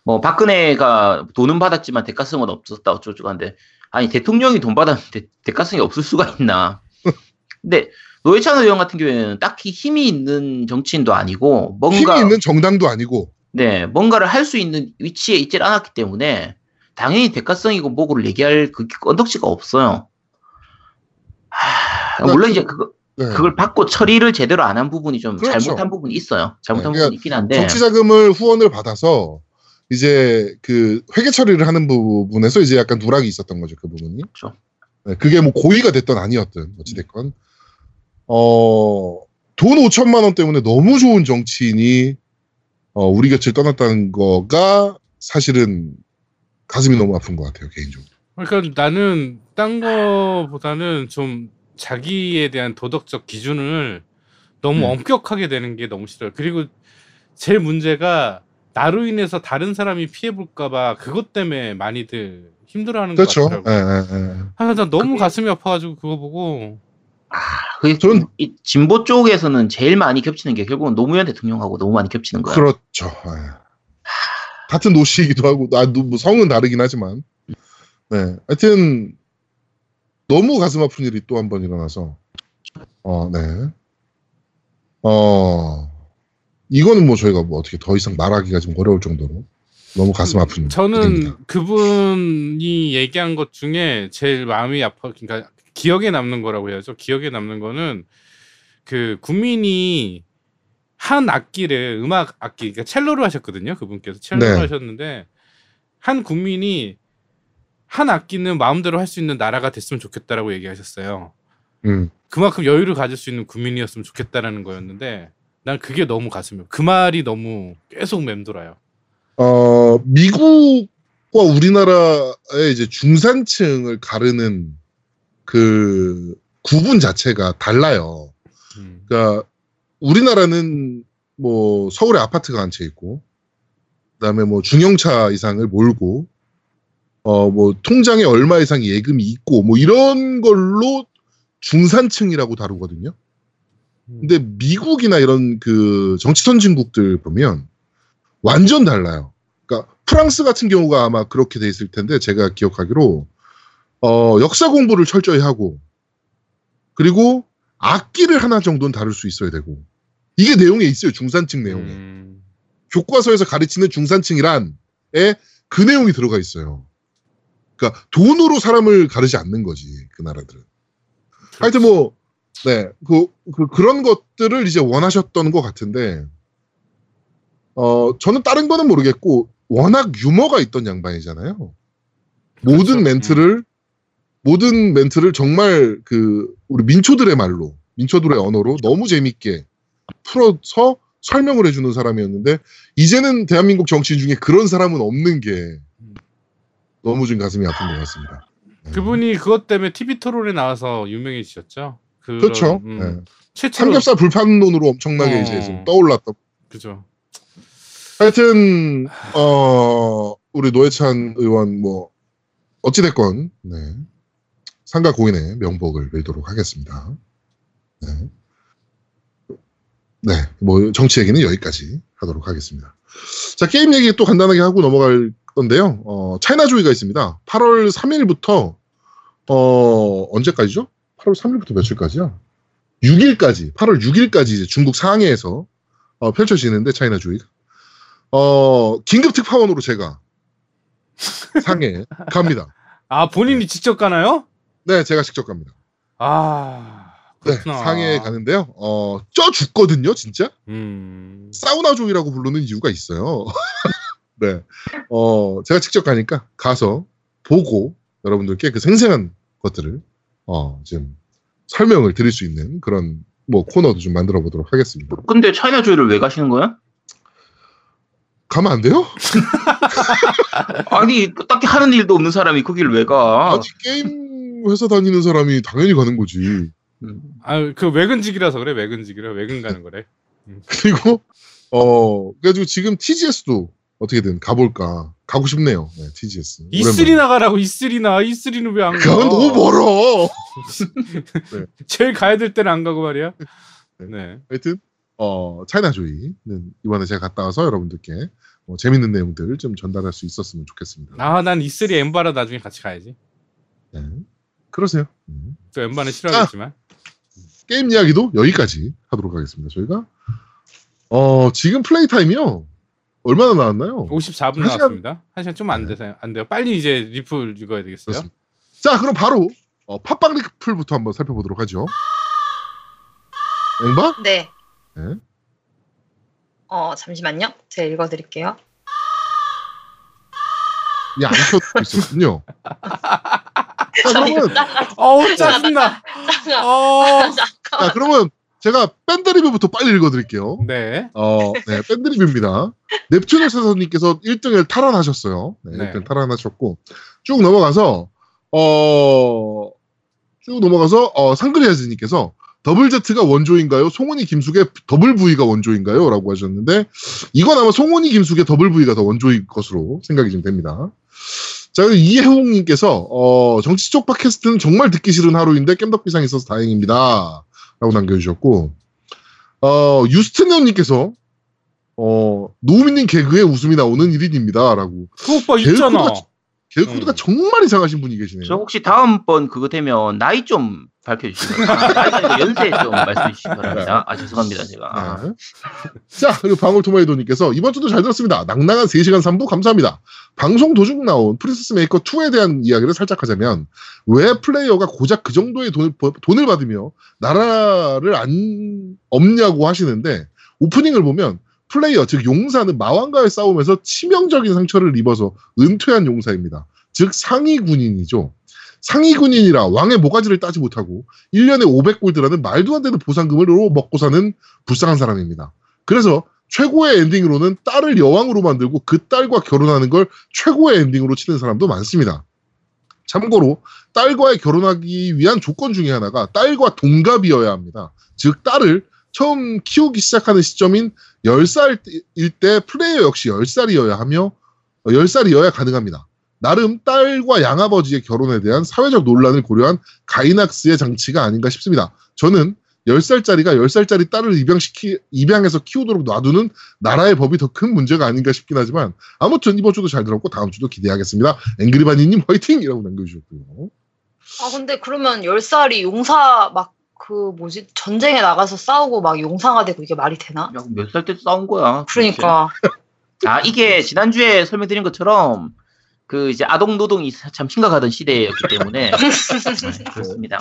뭐 박근혜가 돈은 받았지만 대가성은 없었다 어쩌고저쩌고 한데 아니 대통령이 돈 받았는데 대가성이 없을 수가 있나 근데 노회찬 의원 같은 경우에는 딱히 힘이 있는 정치인도 아니고 뭔가 힘이 있는 정당도 아니고 네 뭔가를 할 수 있는 위치에 있질 않았기 때문에 당연히 대가성이고 뭐고를 얘기할 그 언덕지가 없어요. 하, 물론 이제 그거 네. 그걸 받고 처리를 제대로 안 한 부분이 좀 그렇죠. 잘못한 부분이 있어요. 잘못한 네, 부분이 있긴 한데 정치 자금을 후원을 받아서 이제 그 회계 처리를 하는 부분에서 이제 약간 누락이 있었던 거죠 그 부분이. 그렇죠. 네, 그게 뭐 고의가 됐던 아니었든 어찌됐건 어돈 5천만 원 때문에 너무 좋은 정치인이 어, 우리 곁을 떠났다는 거가 사실은 가슴이 너무 아픈 것 같아요 개인적으로. 그러니까 나는 딴 거보다는 좀 자기에 대한 도덕적 기준을 너무 음. 엄격하게 되는 게 너무 싫어요. 그리고 제일 문제가 나로 인해서 다른 사람이 피해 볼까봐 그것 때문에 많이들 힘들어하는 그렇죠. 것 같더라고. 아, 나 너무 그게- 가슴이 아파가지고 그거 보고 그 저는- 이 진보 쪽에서는 제일 많이 겹치는 게 결국은 노무현 대통령하고 너무 많이 겹치는 거야. 그렇죠. 예. 같은 도시이기도 하고, 아, 뭐 성은 다르긴 하지만. 네. 하여튼, 너무 가슴 아픈 일이 또 한 번 일어나서, 어, 네. 어, 이거는 뭐 저희가 뭐 어떻게 더 이상 말하기가 좀 어려울 정도로 너무 가슴 아픈 일입니다. 저는 그분이 얘기한 것 중에 제일 마음이 아파, 그러니까 기억에 남는 거라고 해야죠. 기억에 남는 거는 그 국민이 한 악기를 음악 악기, 그러니까 첼로를 하셨거든요. 그분께서 첼로를 네. 하셨는데 한 국민이 한 악기는 마음대로 할 수 있는 나라가 됐으면 좋겠다라고 얘기하셨어요. 음, 그만큼 여유를 가질 수 있는 국민이었으면 좋겠다라는 거였는데 난 그게 너무 가슴이 그 말이 너무 계속 맴돌아요. 어, 미국과 우리나라의 이제 중산층을 가르는 그 구분 자체가 달라요. 음. 그러니까 우리나라는 뭐 서울에 아파트가 한 채 있고 그다음에 뭐 중형차 이상을 몰고 어 뭐 통장에 얼마 이상 예금이 있고 뭐 이런 걸로 중산층이라고 다루거든요. 근데 미국이나 이런 그 정치 선진국들 보면 완전 달라요. 그러니까 프랑스 같은 경우가 아마 그렇게 돼 있을 텐데 제가 기억하기로 어 역사 공부를 철저히 하고 그리고 악기를 하나 정도는 다룰 수 있어야 되고 이게 내용에 있어요 중산층 내용에 음. 교과서에서 가르치는 중산층이란에 그 내용이 들어가 있어요. 그러니까 돈으로 사람을 가르지 않는 거지 그 나라들은. 하여튼 뭐 네, 그, 그 그런 것들을 이제 원하셨던 것 같은데 어 저는 다른 거는 모르겠고 워낙 유머가 있던 양반이잖아요. 모든 그렇죠. 멘트를 모든 멘트를 정말 그 우리 민초들의 말로 민초들의 언어로 너무 재밌게 풀어서 설명을 해주는 사람이었는데 이제는 대한민국 정치인 중에 그런 사람은 없는 게 너무 좀 가슴이 아픈 것 같습니다. 네. 그분이 그것 때문에 TV 토론에 나와서 유명해지셨죠. 그런, 그렇죠. 음, 네. 삼겹살 불판론으로 엄청나게 어. 이제 좀 떠올랐던. 그죠. 하여튼 어 우리 노회찬 의원 뭐 어찌 됐건 네. 상가 고인의 명복을 빌도록 하겠습니다. 네. 네, 뭐 정치 얘기는 여기까지 하도록 하겠습니다. 자 게임 얘기 또 간단하게 하고 넘어갈 건데요. 어, 차이나조이가 있습니다. 8월 3일부터 어 언제까지죠? 8월 3일부터 며칠까지야? 6일까지, 8월 6일까지 이제 중국 상해에서 어, 펼쳐지는데 차이나조이가 어 긴급 특파원으로 제가 상해 갑니다. 아 본인이 직접 가나요? 네, 제가 직접 갑니다. 아 네, 그렇구나. 상해에 가는데요. 어, 쪄 죽거든요, 진짜. 음. 사우나족이라고 부르는 이유가 있어요. 네. 어, 제가 직접 가니까 가서 보고 여러분들께 그 생생한 것들을 어, 좀 설명을 드릴 수 있는 그런 뭐 코너도 좀 만들어 보도록 하겠습니다. 근데 차이나 조이를 왜 가시는 거야? 가면 안 돼요? 아니 딱히 하는 일도 없는 사람이 거기를 왜 가? 아니, 게임 회사 다니는 사람이 당연히 가는 거지. 음. 아그 외근직이라서 그래 외근직이라 외근 가는 거래. 그리고 어, 그래가지고 지금 TGS도 어떻게든 가볼까. 가고 싶네요. 네, TGS. E3 나가라고 E3 나 E3는 왜 안 가? 그건 너무 멀어. 제일 가야 될 때는 안 가고 말이야. 네. 하여튼 어 차이나 조이는 이번에 제가 갔다 와서 여러분들께 어, 재밌는 내용들 좀 전달할 수 있었으면 좋겠습니다. 아난 E3 엠바라 나중에 같이 가야지. 네. 그러세요. 음. 또 엠바는 싫어하겠지만. 게임 이야기도 여기까지 하도록 하겠습니다. 저희가 어 지금 플레이 타임이요 얼마나 나왔나요? 54분 한 시간- 나왔습니다. 한 시간 좀안 네. 돼서 안 돼요. 빨리 이제 리플 읽어야 되겠어요. 그렇습니다. 자 그럼 바로 어, 팟빵 리플부터 한번 살펴보도록 하죠. 앵바? 네. 네. 어, 잠시만요. 제가 읽어드릴게요. 예, 안 켜고 있었군요. 자 그러면 어우 짜증나. 어. 자 그러면 제가 밴드 리뷰부터 빨리 읽어드릴게요. 네. 어, 네, 밴드 리뷰입니다. 넵튠의 사선님께서 1등을 탈환하셨어요. 네, 네. 1등 탈환하셨고, 쭉 넘어가서, 어, 쭉 넘어가서, 어, 상그리아즈님께서 더블 Z가 원조인가요? 송은이 김숙의 더블 V가 원조인가요? 라고 하셨는데, 이건 아마 송은이 김숙의 더블 V가 더 원조일 것으로 생각이 좀 됩니다. 자, 그리고 이혜홍님께서, 어, 정치 쪽 팟캐스트는 정말 듣기 싫은 하루인데 겜덕비상 있어서 다행입니다. 라고 남겨주셨고, 어, 유스트네온님께서, 어, 노우미님 개그에 웃음이 나오는 1인입니다. 라고. 그 오빠 개그 있잖아. 코드가, 개그 코드가 음. 정말 이상하신 분이 계시네요. 저 혹시 다음번 그거 되면 나이 좀 밝혀주시면 아니고 연세 좀 말씀해 주시기 바랍니다. 아 죄송합니다 제가. 네. 자, 그리고 방울토마이도님께서 이번 주도 잘 들었습니다. 낭낭한 3시간 3부 감사합니다. 방송 도중 나온 프린세스 메이커 2에 대한 이야기를 살짝 하자면 왜 플레이어가 고작 그 정도의 돈을, 돈을 받으며 나라를 안 엎냐고 하시는데 오프닝을 보면 플레이어 즉 용사는 마왕과의 싸움에서 치명적인 상처를 입어서 은퇴한 용사입니다. 즉 상위 군인이죠. 상위 군인이라 왕의 모가지를 따지 못하고 1년에 500골드라는 말도 안 되는 보상금으로 먹고 사는 불쌍한 사람입니다. 그래서 최고의 엔딩으로는 딸을 여왕으로 만들고 그 딸과 결혼하는 걸 최고의 엔딩으로 치는 사람도 많습니다. 참고로 딸과의 결혼하기 위한 조건 중에 하나가 딸과 동갑이어야 합니다. 즉 딸을 처음 키우기 시작하는 시점인 10살일 때 플레이어 역시 10살이어야 하며 10살이어야 가능합니다. 나름 딸과 양아버지의 결혼에 대한 사회적 논란을 고려한 가이낙스의 장치가 아닌가 싶습니다. 저는 10살짜리가 10살짜리 딸을 입양시키, 입양해서 키우도록 놔두는 나라의 법이 더 큰 문제가 아닌가 싶긴 하지만 아무튼 이번 주도 잘 들었고 다음 주도 기대하겠습니다. 앵그리바니님 화이팅! 이라고 남겨주셨고요. 아, 근데 그러면 10살이 용사 막 그 뭐지? 전쟁에 나가서 싸우고 막 용사가 되고 이게 말이 되나? 몇살 때 싸운 거야. 그러니까. 아 이게 지난주에 설명드린 것처럼 그 이제 아동 노동이 참 심각하던 시대였기 때문에 네, 그렇습니다.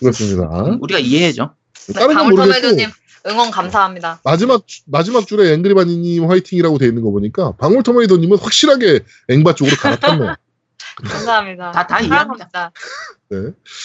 그렇습니다. 우리가 이해해죠. 네, 다른 건 방울토마토님 모르겠고 응원 감사합니다. 마지막 마지막 줄에 앵그리바니님 화이팅이라고 돼 있는 거 보니까 방울토마이더님은 확실하게 앵바 쪽으로 갈아탔네요. 감사합니다. 다- 다 이해합니다. 네.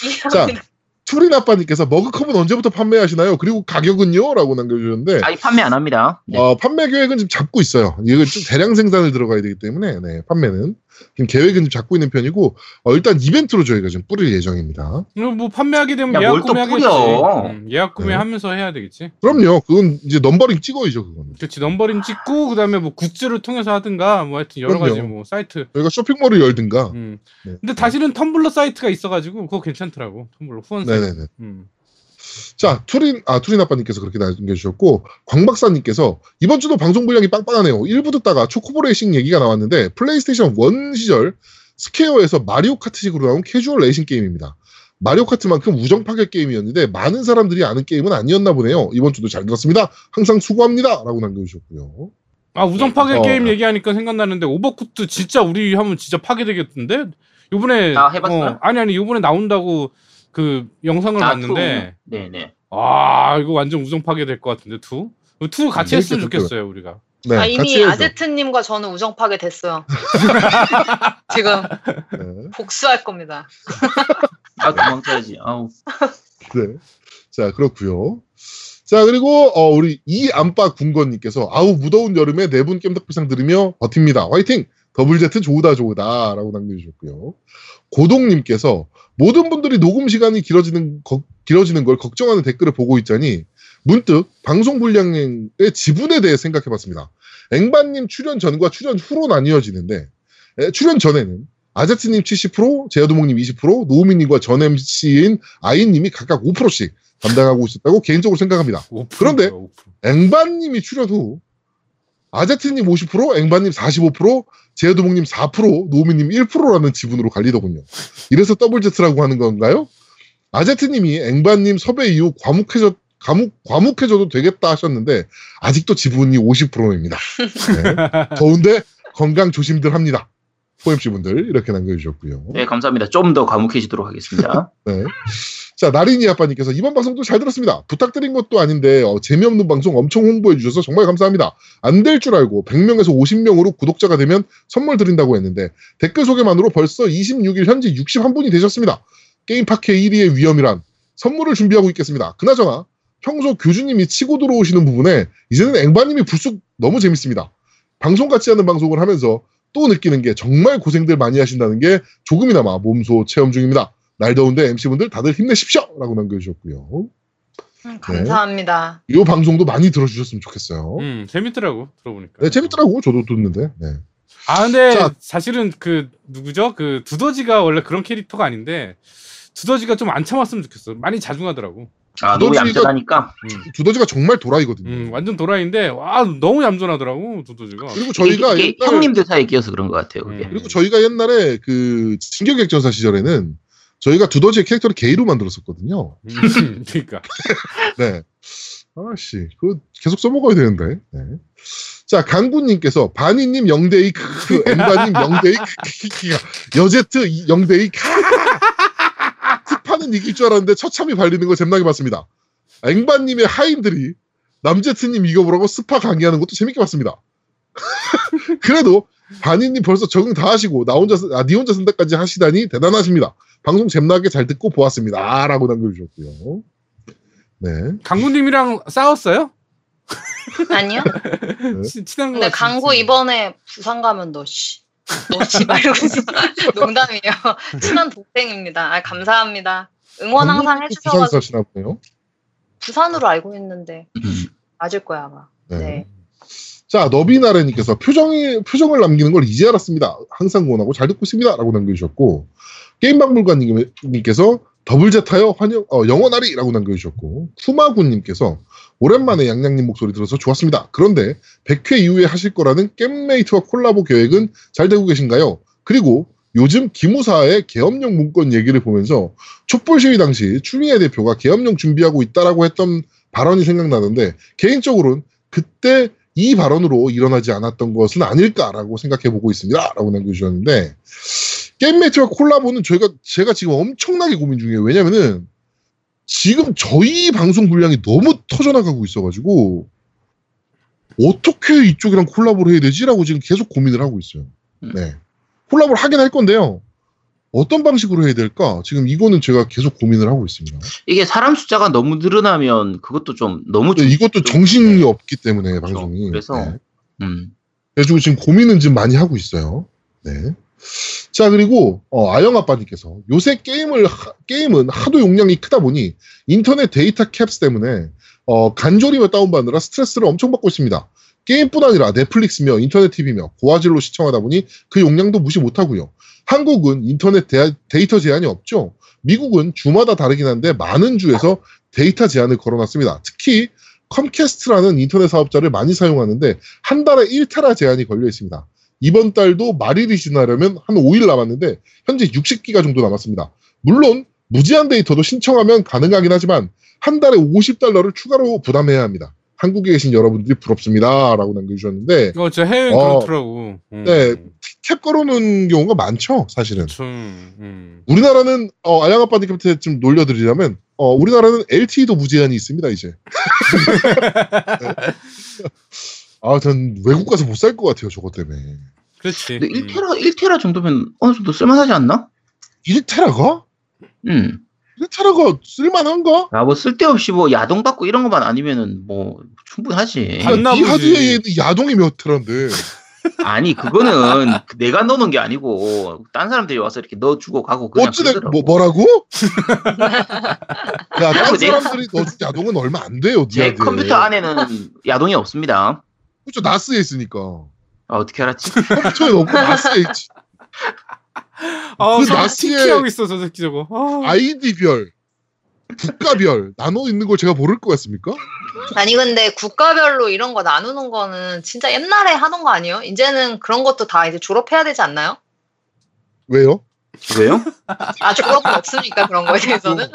이해합니다. 투린 아빠님께서 머그컵은 언제부터 판매하시나요? 그리고 가격은요? 라고 남겨주셨는데 아직 판매 안 합니다. 네. 어, 판매 계획은 지금 잡고 있어요. 이거 좀 대량 생산을 들어가야 되기 때문에 네, 판매는 지금 계획은 잡고 있는 편이고 어, 일단 이벤트로 저희가 지금 뿌릴 예정입니다. 뭐 판매하게 되면 야, 예약 구매하겠지. 뿌려. 음, 예약 구매하면서 해야 되겠지. 그럼요. 그건 이제 넘버링 찍어야죠. 그거는. 그렇지 넘버링 찍고 그다음에 뭐 굿즈를 통해서 하든가 뭐 하여튼 여러 그럼요. 가지 뭐 사이트. 저희가 쇼핑몰을 열든가. 음. 네. 근데 사실은 텀블러 사이트가 있어가지고 그거 괜찮더라고 텀블러 후원 사이트. 네네네. 음. 자, 투린, 아, 투린 아빠님께서 그렇게 남겨주셨고, 광박사님께서 이번 주도 방송 분량이 빵빵하네요. 1부 듣다가 초코보레이싱 얘기가 나왔는데, 플레이스테이션 1 시절 스퀘어에서 마리오 카트식으로 나온 캐주얼 레이싱 게임입니다. 마리오 카트만큼 우정 파괴 게임이었는데, 많은 사람들이 아는 게임은 아니었나 보네요. 이번 주도 잘 들었습니다. 항상 수고합니다. 라고 남겨주셨고요. 아 우정 파괴 어. 게임 얘기하니까 생각나는데 Overcooked 진짜 우리 하면 진짜 파괴되겠던데 요번에 아, 해봤어요? 어, 아니 아니 요번에 나온다고 그 영상을 아, 봤는데 two. 네네. 아 이거 완전 우정 파괴 될 것 같은데 two? two 같이 음, 했으면 좋겠어요 우리가 네, 아, 이미. 아제트님과 저는 우정 파괴 됐어요. 지금 네. 복수할 겁니다. 아 도망쳐야지. 아우. 네. 자, 그렇고요 자, 그리고, 어, 우리 이 안빠 군건님께서, 아우, 무더운 여름에 네분 깸덕비상 들으며 버팁니다. 화이팅! 더블 제트 좋으다, 좋으다. 라고 남겨주셨고요. 고동님께서, 모든 분들이 녹음 시간이 길어지는, 거- 길어지는 걸 걱정하는 댓글을 보고 있자니, 문득 방송 분량의 지분에 대해 생각해 봤습니다. 앵바님 출연 전과 출연 후로 나뉘어지는데, 에, 출연 전에는 아제트님 70%, 제야도목님 20%, 노우미님과 전 MC인 아이님이 각각 5%씩 담당하고 있었다고 개인적으로 생각합니다. 5%, 그런데 5%. 앵바님이 출연 후 아제트님 50%, 앵바님 45%, 제야도목님 4%, 노우미님 1%라는 지분으로 갈리더군요. 이래서 더블 제트라고 하는 건가요? 아제트님이 앵바님 섭외 이후 과묵해져 과묵, 과묵해져도 되겠다 하셨는데 아직도 지분이 50%입니다. 네. 더운데 건강 조심들 합니다. 포엠씨 분들 이렇게 남겨주셨고요. 네, 감사합니다. 좀 더 과묵해지도록 하겠습니다. 네. 자, 나린이 아빠님께서 이번 방송도 잘 들었습니다. 부탁드린 것도 아닌데 어, 재미없는 방송 엄청 홍보해 주셔서 정말 감사합니다. 안 될 줄 알고 100명에서 50명으로 구독자가 되면 선물 드린다고 했는데 댓글 소개만으로 벌써 26일 현재 61분이 되셨습니다. 게임 파케 1위의 위험이란 선물을 준비하고 있겠습니다. 그나저나 평소 교주님이 치고 들어오시는 부분에 이제는 앵바님이 불쑥 너무 재밌습니다. 방송 같지 않은 방송을 하면서 또 느끼는 게 정말 고생들 많이 하신다는 게 조금이나마 몸소 체험 중입니다. 날 더운데 MC분들 다들 힘내십시오! 라고 남겨주셨고요. 음, 감사합니다. 이 방송도 많이 들어주셨으면 좋겠어요. 음, 재밌더라고 들어보니까. 네, 재밌더라고. 저도 듣는데. 네. 아 근데 자. 사실은 그 누구죠? 그 두더지가 원래 그런 캐릭터가 아닌데 두더지가 좀 안 참았으면 좋겠어. 많이 자중하더라고. 아, 너무 얌전하니까. 음, 두더지가 정말 도라이거든요. 음, 완전 도라이인데 와 너무 얌전하더라고 두더지가. 그리고 저희가 이게, 이게 옛날, 형님들 사이에 끼어서 그런 것 같아요. 그게. 음. 그리고 저희가 옛날에 그 진격객전사 시절에는 저희가 두더지의 캐릭터를 게이로 만들었었거든요. 음, 그러니까. 네. 아씨, 그거 계속 써먹어야 되는데. 네. 자, 강구님께서 바니님 0대2, 크, 엠바님 0대2, 크키키가 여제트 0대2, 스파는 이길 줄 알았는데 처참히 발리는 거 잼나게 봤습니다. 앵바님의 하인들이 남제트님 이겨보라고 스파 강의하는 것도 재밌게 봤습니다. 그래도 바니님 벌써 적응 다 하시고 나 혼자 쓴- 아, 니 혼자 쓴다까지 하시다니 대단하십니다. 방송 잼나게 잘 듣고 보았습니다. 라고 남겨주셨고요. 네. 강구님이랑 싸웠어요? 아니요? 친- 친한 거. 근데. 강구 이번에 부산 가면 너 씨. 너씨 말고 농담이에요. 친한 동생입니다. 아, 감사합니다. 응원 항상 부산 해주셔가지고 사시나 보네요. 부산으로 알고 있는데 음. 맞을 거야 아마. 네. 네. 자, 너비나래님께서 표정이, 표정을 남기는 걸 이제 알았습니다. 항상 응원하고 잘 듣고 있습니다. 라고 남겨주셨고, 게임박물관님께서 더블제타요, 환영, 어, 영원하리! 라고 남겨주셨고, 쿠마군님께서 오랜만에 양양님 목소리 들어서 좋았습니다. 그런데 100회 이후에 하실 거라는 겜메이트와 콜라보 계획은 잘 되고 계신가요? 그리고 요즘 기무사의 계엄령 문건 얘기를 보면서 촛불 시위 당시 추미애 대표가 계엄령 준비하고 있다라고 했던 발언이 생각나는데 개인적으로는 그때 이 발언으로 일어나지 않았던 것은 아닐까라고 생각해 보고 있습니다. 라고 남겨주셨는데, 게임매트와 콜라보는 저희가, 제가 지금 엄청나게 고민 중이에요. 왜냐면은, 지금 저희 방송 분량이 너무 터져나가고 있어가지고, 어떻게 이쪽이랑 콜라보를 해야 되지라고 지금 계속 고민을 하고 있어요. 네. 콜라보를 하긴 할 건데요. 어떤 방식으로 해야 될까? 지금 이거는 제가 계속 고민을 하고 있습니다. 이게 사람 숫자가 너무 늘어나면 그것도 좀 너무 좀- 이것도 좀- 정신이 네. 없기 때문에 그렇죠. 방송이. 그래서 네. 음. 그래가지고 지금 고민은 좀 많이 하고 있어요. 네. 자, 그리고, 어, 아영 아빠님께서 요새 게임을, 하- 게임은 하도 용량이 크다 보니 인터넷 데이터 캡스 때문에, 어, 간조리며 다운받느라 스트레스를 엄청 받고 있습니다. 게임뿐 아니라 넷플릭스며 인터넷 TV며 고화질로 시청하다 보니 그 용량도 무시 못하고요. 한국은 인터넷 데, 데이터 제한이 없죠. 미국은 주마다 다르긴 한데 많은 주에서 데이터 제한을 걸어놨습니다. 특히 컴캐스트라는 인터넷 사업자를 많이 사용하는데 한 달에 1테라 제한이 걸려 있습니다. 이번 달도 말일이 지나려면 한 5일 남았는데 현재 60기가 정도 남았습니다. 물론 무제한 데이터도 신청하면 가능하긴 하지만 한 달에 50달러를 추가로 부담해야 합니다. 한국에 계신 여러분들이 부럽습니다. 라고 남겨주셨는데 어, 저 해외 어, 그렇더라고. 음. 네. 캡 걸어놓은 경우가 많죠. 사실은. 좀, 음. 우리나라는 어, 아양 아빠님한테 좀 놀려드리자면 어, 우리나라는 LTE도 무제한이 있습니다. 이제. 네. 아, 전 외국 가서 못 살 것 같아요. 저것 때문에. 그렇지. 근데 음. 1테라 1테라 정도면 어느 정도 쓸만하지 않나? 1테라가? 음. 1테라가 쓸만한가? 아, 뭐 쓸데없이 뭐 야동 받고 이런 것만 아니면은 뭐 충분하지. 안이 나보지. 하드웨어에 야동이 몇 테라인데. 아니 그거는 내가 넣는 게 아니고 딴 사람들이 와서 이렇게 넣어주고 가고 그냥 어찌됐. 뭐, 뭐라고? 야, 딴 내- 사람들이 넣어준 야동은 얼마 안 돼요. 제 니한테. 컴퓨터 안에는 야동이 없습니다. 그렇죠. 나스에 있으니까. 아, 어떻게 알았지? 컴퓨터에 넣고 나스에 있지. 아, 그그 나스에- 나스하고 있어 저 새끼 저거. 아. 아이디별, 국가별 나눠 있는 걸 제가 모를 것 같습니까? 아니 근데 국가별로 이런 거 나누는 거는 진짜 옛날에 하던 거 아니에요? 이제는 그런 것도 다 이제 졸업해야 되지 않나요? 왜요? 왜요? 아 졸업은 없으니까 그런 거에 대해서는.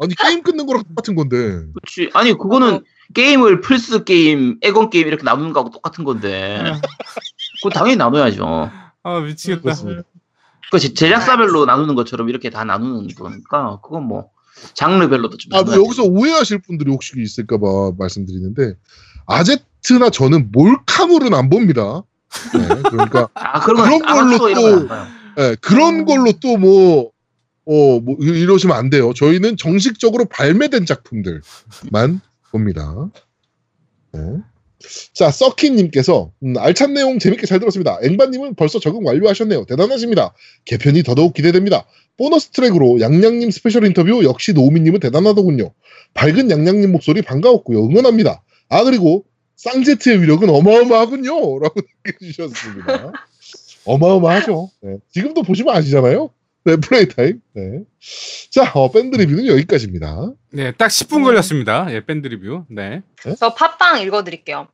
아니 게임 끊는 거랑 똑같은 건데. 그렇지. 아니 그거는 게임을 플스 게임, 에건 게임 이렇게 나누는 거하고 똑같은 건데. 그거 당연히 나눠야죠. 아 미치겠다. 그렇습니다. 그 제- 제작사별로 나누는 것처럼 이렇게 다 나누는 거니까 그건 뭐 장르별로도 좀. 아, 뭐. 여기서 오해하실 분들이 혹시 있을까봐 말씀드리는데 아제트나 저는 몰카물은 안 봅니다. 네, 그러니까 아 그런 건 그런 걸로 또-. 예, 그런 음. 걸로 또 뭐, 어, 뭐, 이- 이러시면 안 돼요. 저희는 정식적으로 발매된 작품들만 봅니다. 네. 자, 서키님께서, 음, 알찬 내용 재밌게 잘 들었습니다. 앵바님은 벌써 적응 완료하셨네요. 대단하십니다. 개편이 더더욱 기대됩니다. 보너스 트랙으로 양양님 스페셜 인터뷰 역시 노우미님은 대단하더군요. 밝은 양양님 목소리 반가웠고요. 응원합니다. 아, 그리고 쌍제트의 위력은 어마어마하군요. 라고 남겨주셨습니다. 어마어마하죠. 네. 지금도 보시면 아시잖아요. 네, 플레이 타임. 네. 자, 어, 밴드 리뷰는 여기까지입니다. 네, 딱 10분 걸렸습니다. 예, 밴드 리뷰. 네. 저 팟빵 읽어드릴게요.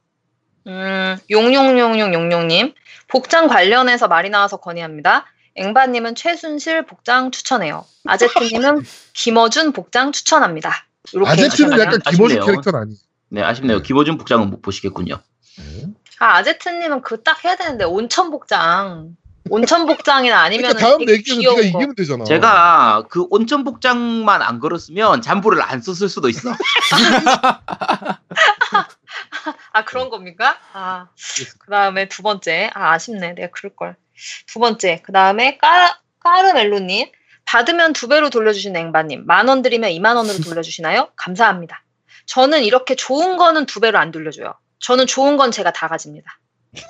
음, 용용용용용용님 복장 관련해서 말이 나와서 건의합니다. 앵바님은 최순실 복장 추천해요. 아제트님은 김어준 복장 추천합니다. 이렇게 아제트는? 약간 김어준 아쉽네요. 캐릭터는 아니에요. 네 아쉽네요. 김호준 복장은 못 보시겠군요. 네. 아 아제트님은 그 딱 해야 되는데 온천 복장. 온천 복장이나 아니면 그러니까 다음 내기에서 네가 이기면 되잖아. 제가 그 온천 복장만 안 걸었으면 잠보를 안 썼을 수도 있어. 아 그런 겁니까? 아 그다음에 두 번째 아 아쉽네 내가 그럴 걸. 두 번째 그다음에 까 까르멜로님 받으면 두 배로 돌려주시는 앵바님 만 원 드리면 2만 원으로 돌려주시나요? 감사합니다. 저는 이렇게 좋은 거는 두 배로 안 돌려줘요. 저는 좋은 건 제가 다 가집니다.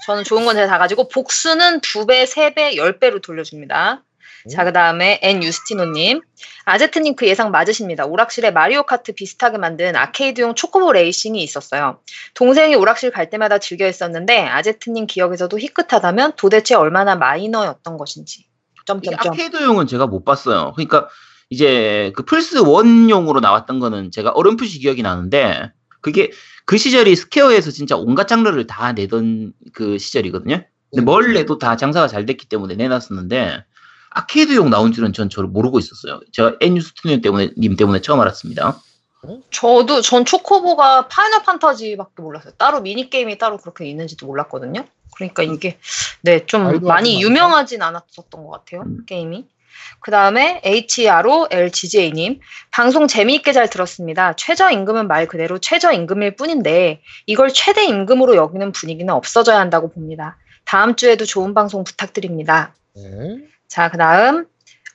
저는 좋은 건 제가 다 가지고 복수는 두 배, 세 배, 열 배로 돌려줍니다. 자, 그 다음에 엔 유스티노님. 아제트님 그 예상 맞으십니다. 오락실에 마리오 카트 비슷하게 만든 아케이드용 초코보 레이싱이 있었어요. 동생이 오락실 갈 때마다 즐겨 했었는데 아제트님 기억에서도 희끗하다면 도대체 얼마나 마이너였던 것인지. 점점점. 아케이드용은 제가 못 봤어요. 그러니까 이제 그 플스 one용으로 나왔던 거는 제가 어렴풋이 기억이 나는데 그게 그 시절이 스퀘어에서 진짜 온갖 장르를 다 내던 그 시절이거든요. 근데 뭘 내도 다 장사가 잘 됐기 때문에 내놨었는데 아케이드용 나온 줄은 전 저를 모르고 있었어요. 제가 엔뉴스 투님 때문에 님 때문에 처음 알았습니다. 저도 전 초코보가 파이널 판타지밖에 몰랐어요. 따로 미니 게임이 따로 그렇게 있는지도 몰랐거든요. 그러니까 이게 네 좀 많이 유명하진 않았었던 것 같아요. 음. 게임이. 그 다음에 HROLGJ님 방송 재미있게 잘 들었습니다. 최저임금은 말 그대로 최저임금일 뿐인데 이걸 최대임금으로 여기는 분위기는 없어져야 한다고 봅니다. 다음 주에도 좋은 방송 부탁드립니다. 네. 자, 그 다음,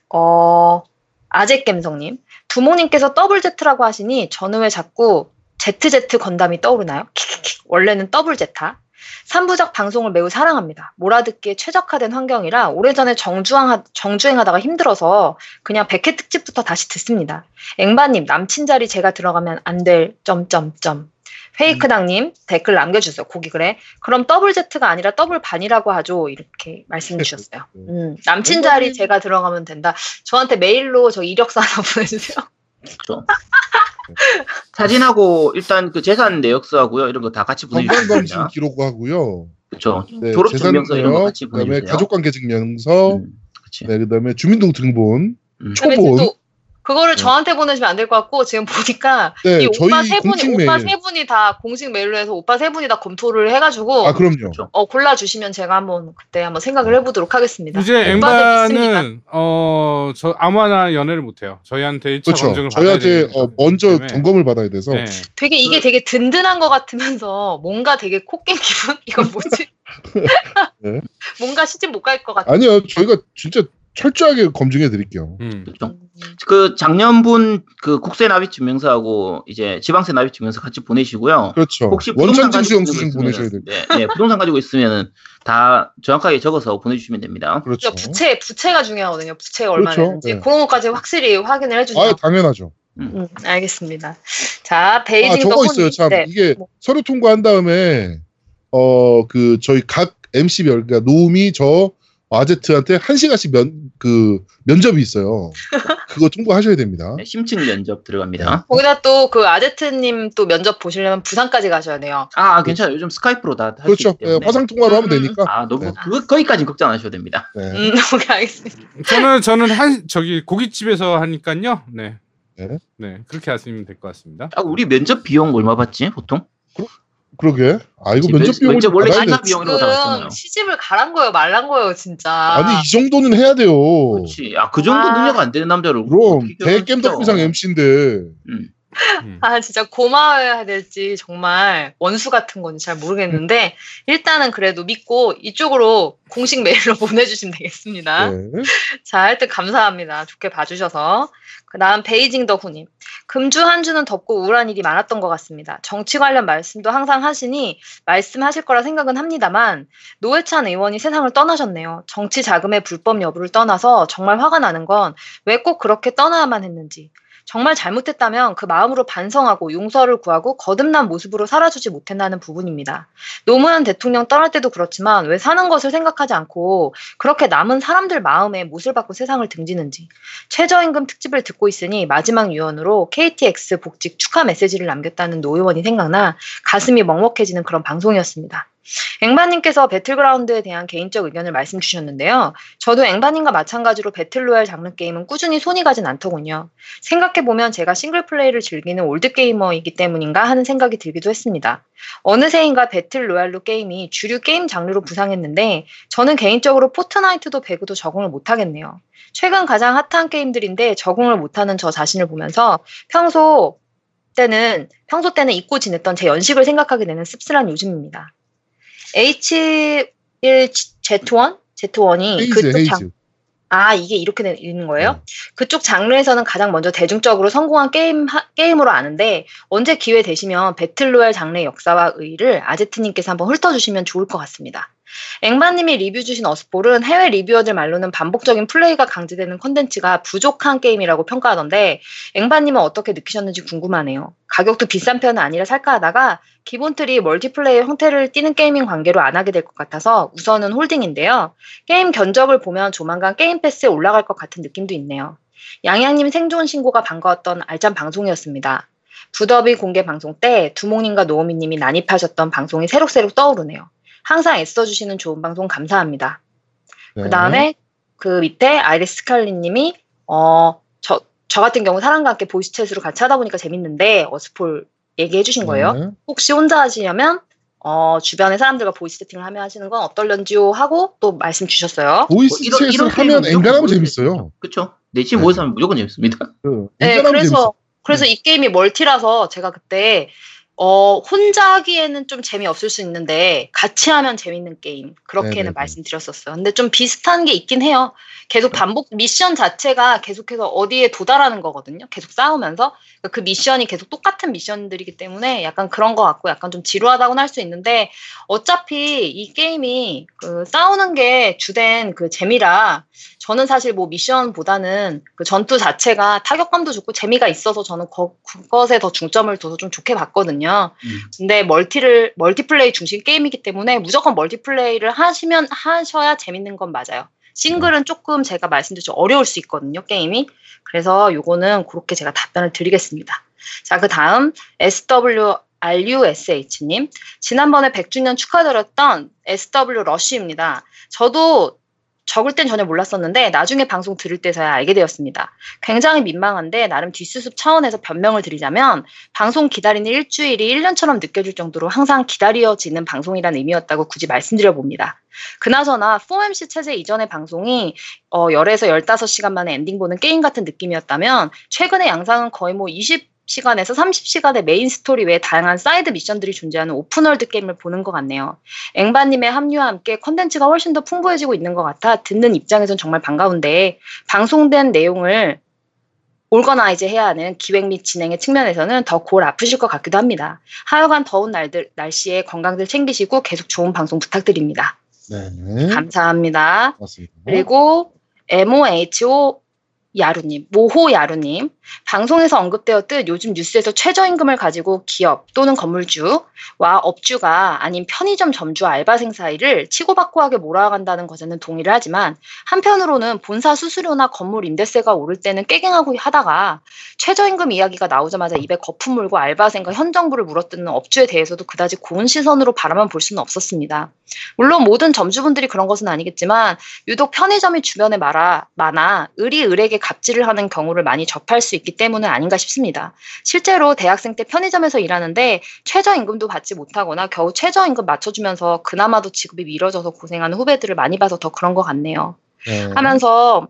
어, 아재겜성님. 두모님께서 더블 Z라고 하시니 저는 왜 자꾸 ZZ 건담이 떠오르나요? 킥킥킥. 원래는 더블 제타. 3부작 방송을 매우 사랑합니다. 몰아듣기에 최적화된 환경이라 오래전에 정주행, 정주행하다가 힘들어서 그냥 100회 특집부터 다시 듣습니다. 앵바님, 남친 자리 제가 들어가면 안 될, 점점점. 페이크당님, 댓글 남겨주세요. 고기 그래. 그럼 더블 Z가 아니라 더블 반이라고 하죠. 이렇게 말씀 주셨어요. 음, 남친 자리 제가 들어가면 된다. 저한테 메일로 저 이력서 하나 보내주세요. 그렇죠. 사진하고 일단 그 재산 내역서하고요 이런 거 다 같이 보내주시면 기록하고요. 그렇죠. 네, 졸업 증명서 이런 거 같이 그다음에 보내주세요. 가족관계 증명서, 음. 네, 그다음에 주민등록본, 음. 그다음에 초본. 또 그거를 네. 저한테 보내시면 안 될 것 같고 지금 보니까 네, 이 오빠 세 분이 오빠 메일. 세 분이 다 공식 메일로 해서 오빠 세 분이 다 검토를 해가지고 아, 그럼요. 그렇죠. 어 골라 주시면 제가 한번 그때 한번 생각을 해보도록 하겠습니다. 이제 믿습니다. 엠바는 어, 저 아무나 연애를 못 해요. 저희한테 1차 그렇죠. 검증을 받아야 저희한테 어, 때문에. 먼저 점검을 받아야 돼서. 네. 되게 이게 되게 든든한 것 같으면서 뭔가 되게 코깽 기분 이건 뭐지? 네. 뭔가 시집 못 갈 것 같아. 아니요, 저희가 진짜 철저하게 검증해 드릴게요. 음. 그렇죠. 그 작년분 그 국세 납입 증명서하고 이제 지방세 납입 증명서 같이 보내시고요. 그렇죠. 혹시 원천 부동산 징수 가지고 영수증 보내셔야 돼요. 네, 네, 부동산 가지고 있으면은 다 정확하게 적어서 보내주시면 됩니다. 그렇죠. 그러니까 부채 부채가 중요하거든요. 부채가 얼마나 그렇죠. 되는지 네. 그런 것까지 확실히 확인을 해주세요. 아, 당연하죠. 음, 알겠습니다. 자 아, 베이징 저거 더보니- 있어요. 참 네. 이게 뭐. 서류 통과한 다음에 어 그 저희 각 MC별 그러니까 노미 저 아제트한테 한 시간씩 면, 그, 면접이 있어요. 그거 통보하셔야 됩니다. 네, 심층 면접 들어갑니다. 거기다 또 그 아제트님 또 면접 보시려면 부산까지 가셔야 돼요. 아, 아, 괜찮아요. 요즘 스카이프로 다 그렇죠. 있기 예, 때문에. 화상 통화로 하면 음. 되니까. 아, 너무 네. 그거 거기까지 걱정 안 하셔도 됩니다. 네. 음, 오케이, 알겠습니다. 저는 저는 한 저기 고깃집에서 하니까요. 네. 네. 네. 그렇게 하시면 될 것 같습니다. 아, 우리 면접 비용 얼마 받지 보통? 그러게. 아, 이거 면- 면접 비용을 원래. 비용 이런 거다 지금 왔잖아요. 시집을 가란 거예요, 말란 거예요, 진짜. 아니, 이 정도는 해야 돼요. 그렇지. 아, 그 정도 아. 능력 안 되는 남자를 그럼, 결혼시켜? 대겜덕비상 MC인데. 음. 음. 아, 진짜 고마워야 될지 정말 원수 같은 건지 잘 모르겠는데, 일단은 그래도 믿고 이쪽으로 공식 메일로 보내주시면 되겠습니다. 네. 자, 하여튼 감사합니다. 좋게 봐주셔서. 그 다음 베이징 더후님. 금주 한 주는 덥고 우울한 일이 많았던 것 같습니다. 정치 관련 말씀도 항상 하시니 말씀하실 거라 생각은 합니다만 노회찬 의원이 세상을 떠나셨네요. 정치 자금의 불법 여부를 떠나서 정말 화가 나는 건 왜 꼭 그렇게 떠나야만 했는지. 정말 잘못했다면 그 마음으로 반성하고 용서를 구하고 거듭난 모습으로 살아주지 못했다는 부분입니다. 노무현 대통령 떠날 때도 그렇지만 왜 사는 것을 생각하지 않고 그렇게 남은 사람들 마음에 못을 받고 세상을 등지는지 최저임금 특집을 듣고 있으니 마지막 유언으로 KTX 복직 축하 메시지를 남겼다는 노 의원이 생각나 가슴이 먹먹해지는 그런 방송이었습니다. 앵바님께서 Battleground에 대한 개인적 의견을 말씀 주셨는데요. 저도 앵바님과 마찬가지로 battle royale 장르 게임은 꾸준히 손이 가진 않더군요. 생각해보면 제가 single play를 즐기는 old gamer이기 때문인가 하는 생각이 들기도 했습니다. 어느새인가 battle royale로 게임이 주류 게임 장르로 부상했는데 저는 개인적으로 Fortnite도 배그도 적응을 못하겠네요. 최근 가장 핫한 게임들인데 적응을 못하는 저 자신을 보면서 평소 때는 평소 때는 잊고 지냈던 제 연식을 생각하게 되는 씁쓸한 요즘입니다. H1Z1 Z1이 헤이즈, 그쪽 장 헤이즈. 아 이게 이렇게 되- 있는 거예요? 네. 그쪽 장르에서는 가장 먼저 대중적으로 성공한 게임 하- 게임으로 아는데 언제 기회 되시면 battle royale 장르의 역사와 의의를 아제트님께서 한번 훑어주시면 좋을 것 같습니다. 앵바님이 리뷰 주신 Earthfall은 해외 reviewer들 말로는 반복적인 플레이가 강제되는 컨텐츠가 부족한 게임이라고 평가하던데 앵바님은 어떻게 느끼셨는지 궁금하네요. 가격도 비싼 편은 아니라 살까 하다가 기본 틀이 multiplay 형태를 띠는 게임인 관계로 안 하게 될 것 같아서 우선은 holding인데요. 게임 견적을 보면 조만간 Game Pass에 올라갈 것 같은 느낌도 있네요. 양양님 생존 신고가 반가웠던 알찬 방송이었습니다. 부더비 공개 방송 때 두목님과 노우미님이 난입하셨던 방송이 새록새록 떠오르네요. 항상 애써주시는 좋은 방송 감사합니다. 네. 그 다음에 그 밑에 아이리스 스칼리님이 어, 저, 저 같은 경우 사람과 함께 voice chat으로 같이 하다 보니까 재밌는데 Earthfall 얘기해 주신 거예요. 네. 혹시 혼자 하시려면 어, 주변에 사람들과 voice 채팅을 하며 하시는 건 어떨런지요 하고 또 말씀 주셨어요. voice 뭐 이런- 하면 무조건 재밌어요. 그쵸? 넷이 네. 모여서 하면 무조건 재밌습니다. 그, 네, 재밌어요. 그래서 그래서 이 게임이 멀티라서 제가 그때 어, 혼자 하기에는 좀 재미없을 수 있는데 같이 하면 재밌는 게임 그렇게는 네네네. 말씀드렸었어요. 근데 좀 비슷한 게 있긴 해요. 계속 반복 미션 자체가 계속해서 어디에 도달하는 거거든요. 계속 싸우면서 그러니까 그 미션이 계속 똑같은 미션들이기 때문에 약간 그런 거 같고 약간 좀 지루하다고는 할 수 있는데 어차피 이 게임이 그 싸우는 게 주된 그 재미라 저는 사실 뭐 미션보다는 그 전투 자체가 타격감도 좋고 재미가 있어서 저는 거- 그것에 더 중점을 둬서 좀 좋게 봤거든요. 음. 근데 multi를 multiplay 중심 게임이기 때문에 무조건 multiplay를 하시면 하셔야 재밌는 건 맞아요. 싱글은 조금 제가 말씀드렸죠 어려울 수 있거든요 게임이. 그래서 요거는 그렇게 제가 답변을 드리겠습니다. 자 그 다음 SW RUSH님 지난번에 100주년 축하드렸던 SW 러쉬입니다. 저도 적을 땐 전혀 몰랐었는데 나중에 방송 들을 때서야 알게 되었습니다. 굉장히 민망한데 나름 뒷수습 차원에서 변명을 드리자면 방송 기다리는 일주일이 1년처럼 느껴질 정도로 항상 기다려지는 방송이라는 의미였다고 굳이 말씀드려 봅니다. 그나저나 4MC 체제 이전의 방송이 어, 열에서 15시간 만에 엔딩 보는 게임 같은 느낌이었다면 최근의 양상은 거의 뭐 20 시간에서 30시간의 메인 스토리 외에 다양한 사이드 미션들이 존재하는 open world 게임을 보는 것 같네요. 앵바님의 합류와 함께 컨텐츠가 훨씬 더 풍부해지고 있는 것 같아 듣는 입장에선 정말 반가운데 방송된 내용을 organize 해야 하는 기획 및 진행의 측면에서는 더 골 아프실 것 같기도 합니다. 하여간 더운 날들, 날씨에 건강들 챙기시고 계속 좋은 방송 부탁드립니다. 네. 감사합니다. 맞습니다. 그리고 MOHO 야루님, 모호 야루님. 방송에서 언급되었듯 요즘 뉴스에서 최저임금을 가지고 기업 또는 건물주와 업주가 아닌 편의점 점주와 알바생 사이를 치고받고하게 몰아간다는 것에는 동의를 하지만 한편으로는 본사 수수료나 건물 임대세가 오를 때는 꾀갱하고 하다가 최저임금 이야기가 나오자마자 입에 거품 물고 알바생과 현 정부를 물어뜯는 업주에 대해서도 그다지 고운 시선으로 바라만 볼 수는 없었습니다. 물론 모든 점주분들이 그런 것은 아니겠지만 유독 편의점이 주변에 많아, 많아 을이 을에게 갑질을 하는 경우를 많이 접할 수 있기 때문은 아닌가 싶습니다. 실제로 대학생 때 편의점에서 일하는데 최저임금도 받지 못하거나 겨우 최저임금 맞춰주면서 그나마도 지급이 미뤄져서 고생하는 후배들을 많이 봐서 더 그런 것 같네요. 네. 하면서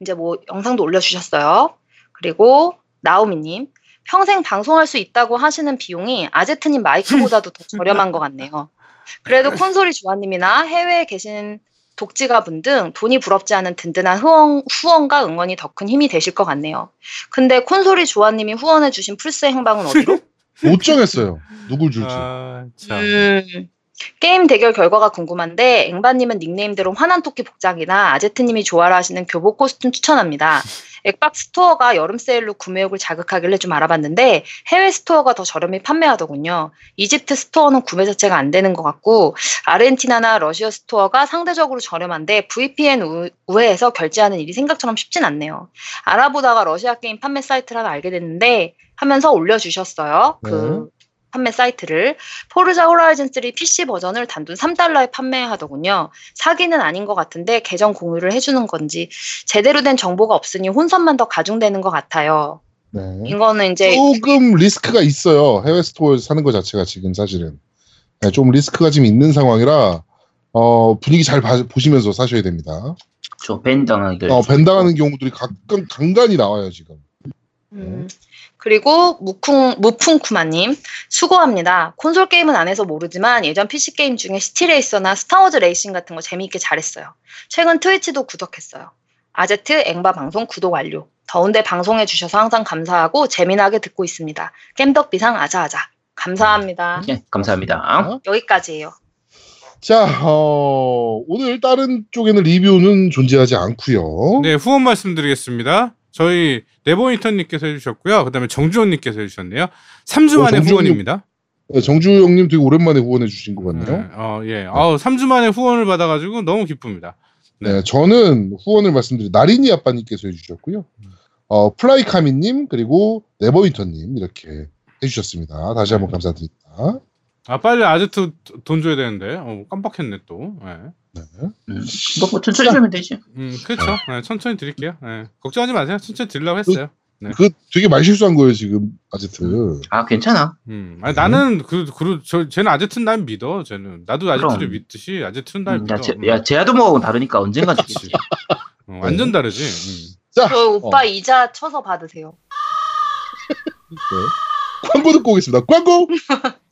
이제 뭐 영상도 올려주셨어요. 그리고 나오미님 평생 방송할 수 있다고 하시는 비용이 아제트님 마이크보다도 더 저렴한 것 같네요. 그래도 콘솔이 조아님이나 해외에 계신 독지가분 등 돈이 부럽지 않은 든든한 후원, 후원과 응원이 더 큰 힘이 되실 것 같네요. 근데 콘솔이 조아님이 후원해주신 플스 행방은 어디로? 못 정했어요. 누굴 줄지. 아, 참. 음, 게임 대결 결과가 궁금한데 앵바님은 닉네임대로 화난 토끼 복장이나 아제트님이 좋아라 하시는 교복 costume 추천합니다. 엑박 store가 여름 세일로 구매욕을 자극하길래 좀 알아봤는데 해외 store가 더 저렴히 판매하더군요. 이집트 store는 구매 자체가 안 되는 것 같고 아르헨티나나 러시아 store가 상대적으로 저렴한데 VPN 우- 우회해서 결제하는 일이 생각처럼 쉽진 않네요. 알아보다가 러시아 게임 판매 사이트를 하나 알게 됐는데 하면서 올려주셨어요. 그 판매 사이트를 포르자 호라이즌 3 PC 버전을 단돈 3달러에 판매하더군요. 사기는 아닌 것 같은데 계정 공유를 해주는 건지 제대로 된 정보가 없으니 혼선만 더 가중되는 것 같아요. 네. 이거는 이제 조금 리스크가 있어요. 해외 스토어에서 사는 것 자체가 지금 사실은. 네, 좀 리스크가 지금 있는 상황이라 어, 분위기 잘 봐- 보시면서 사셔야 됩니다. 저 밴 당하기. 어, 밴 당하는 경우들이 가끔 간간히 나와요 지금. 음, 그리고 무쿵 무풍쿠마님 수고합니다. 콘솔 게임은 안 해서 모르지만 예전 PC 게임 중에 City Racer나 Star Wars racing 같은 거 재미있게 잘했어요. 최근 Twitch도 구독했어요. 아제트 앵바 방송 구독 완료. 더운데 방송해 주셔서 항상 감사하고 재미나게 듣고 있습니다. 겜덕 비상 아자아자. 감사합니다. 네, 감사합니다. 어? 여기까지예요. 자, 어, 오늘 다른 쪽에는 리뷰는 존재하지 않고요. 네, 후원 말씀드리겠습니다. 저희 네버인턴님께서 해주셨고요. 그다음에 정주원님께서 해주셨네요. 3주 어, 만에 정주원님. 후원입니다. 네, 정주 형님 되게 오랜만에 후원해 주신 것 같네요. 네, 어, 예. 아우, 3주 만에 후원을 받아가지고 너무 기쁩니다. 네, 저는 후원을 말씀드린 나린이 아빠님께서 해주셨고요. 어, 플라이카미님 그리고 네버윈터님 이렇게 해주셨습니다. 다시 한번 감사드립니다. 아, 빨리 아제트 돈 줘야 되는데. 어, 깜빡했네, 또. 예. 네. 음, 뭐, 뭐 천천히 주면 되지. 음, 그렇죠. 네, 천천히 드릴게요. 예. 걱정하지 마세요. 천천히 드리려고 했어요. 네. 그 되게 많이 실수한 거예요 지금 아제트. 아 괜찮아. 음, 아니, 나는 그, 그, 저, 쟤는 아제트는 난 믿어. 쟤는 나도 아제트를 그럼. 믿듯이 아제트는 날 음, 믿어. 야, 제, 야 제아도모하고는 다르니까 언젠가. 되겠지. 어, 완전 다르지. 음. 자, 저 오빠 어, 이자 쳐서 받으세요. 네. 광고 듣고 오겠습니다. 광고.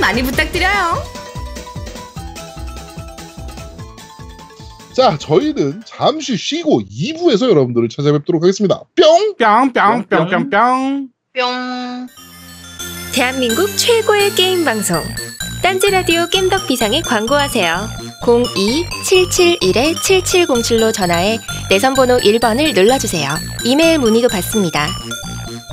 많이 부탁드려요. 자, 저희는 잠시 쉬고 2부에서 여러분들을 찾아뵙도록 하겠습니다. 뿅. 뿅 뿅 뿅 뿅 뿅. 뿅. 대한민국 최고의 게임 방송 딴지 라디오 겜덕 비상에 광고하세요. 02-771-7707로 전화해 내선 번호 1번을 눌러주세요. 이메일 문의도 받습니다.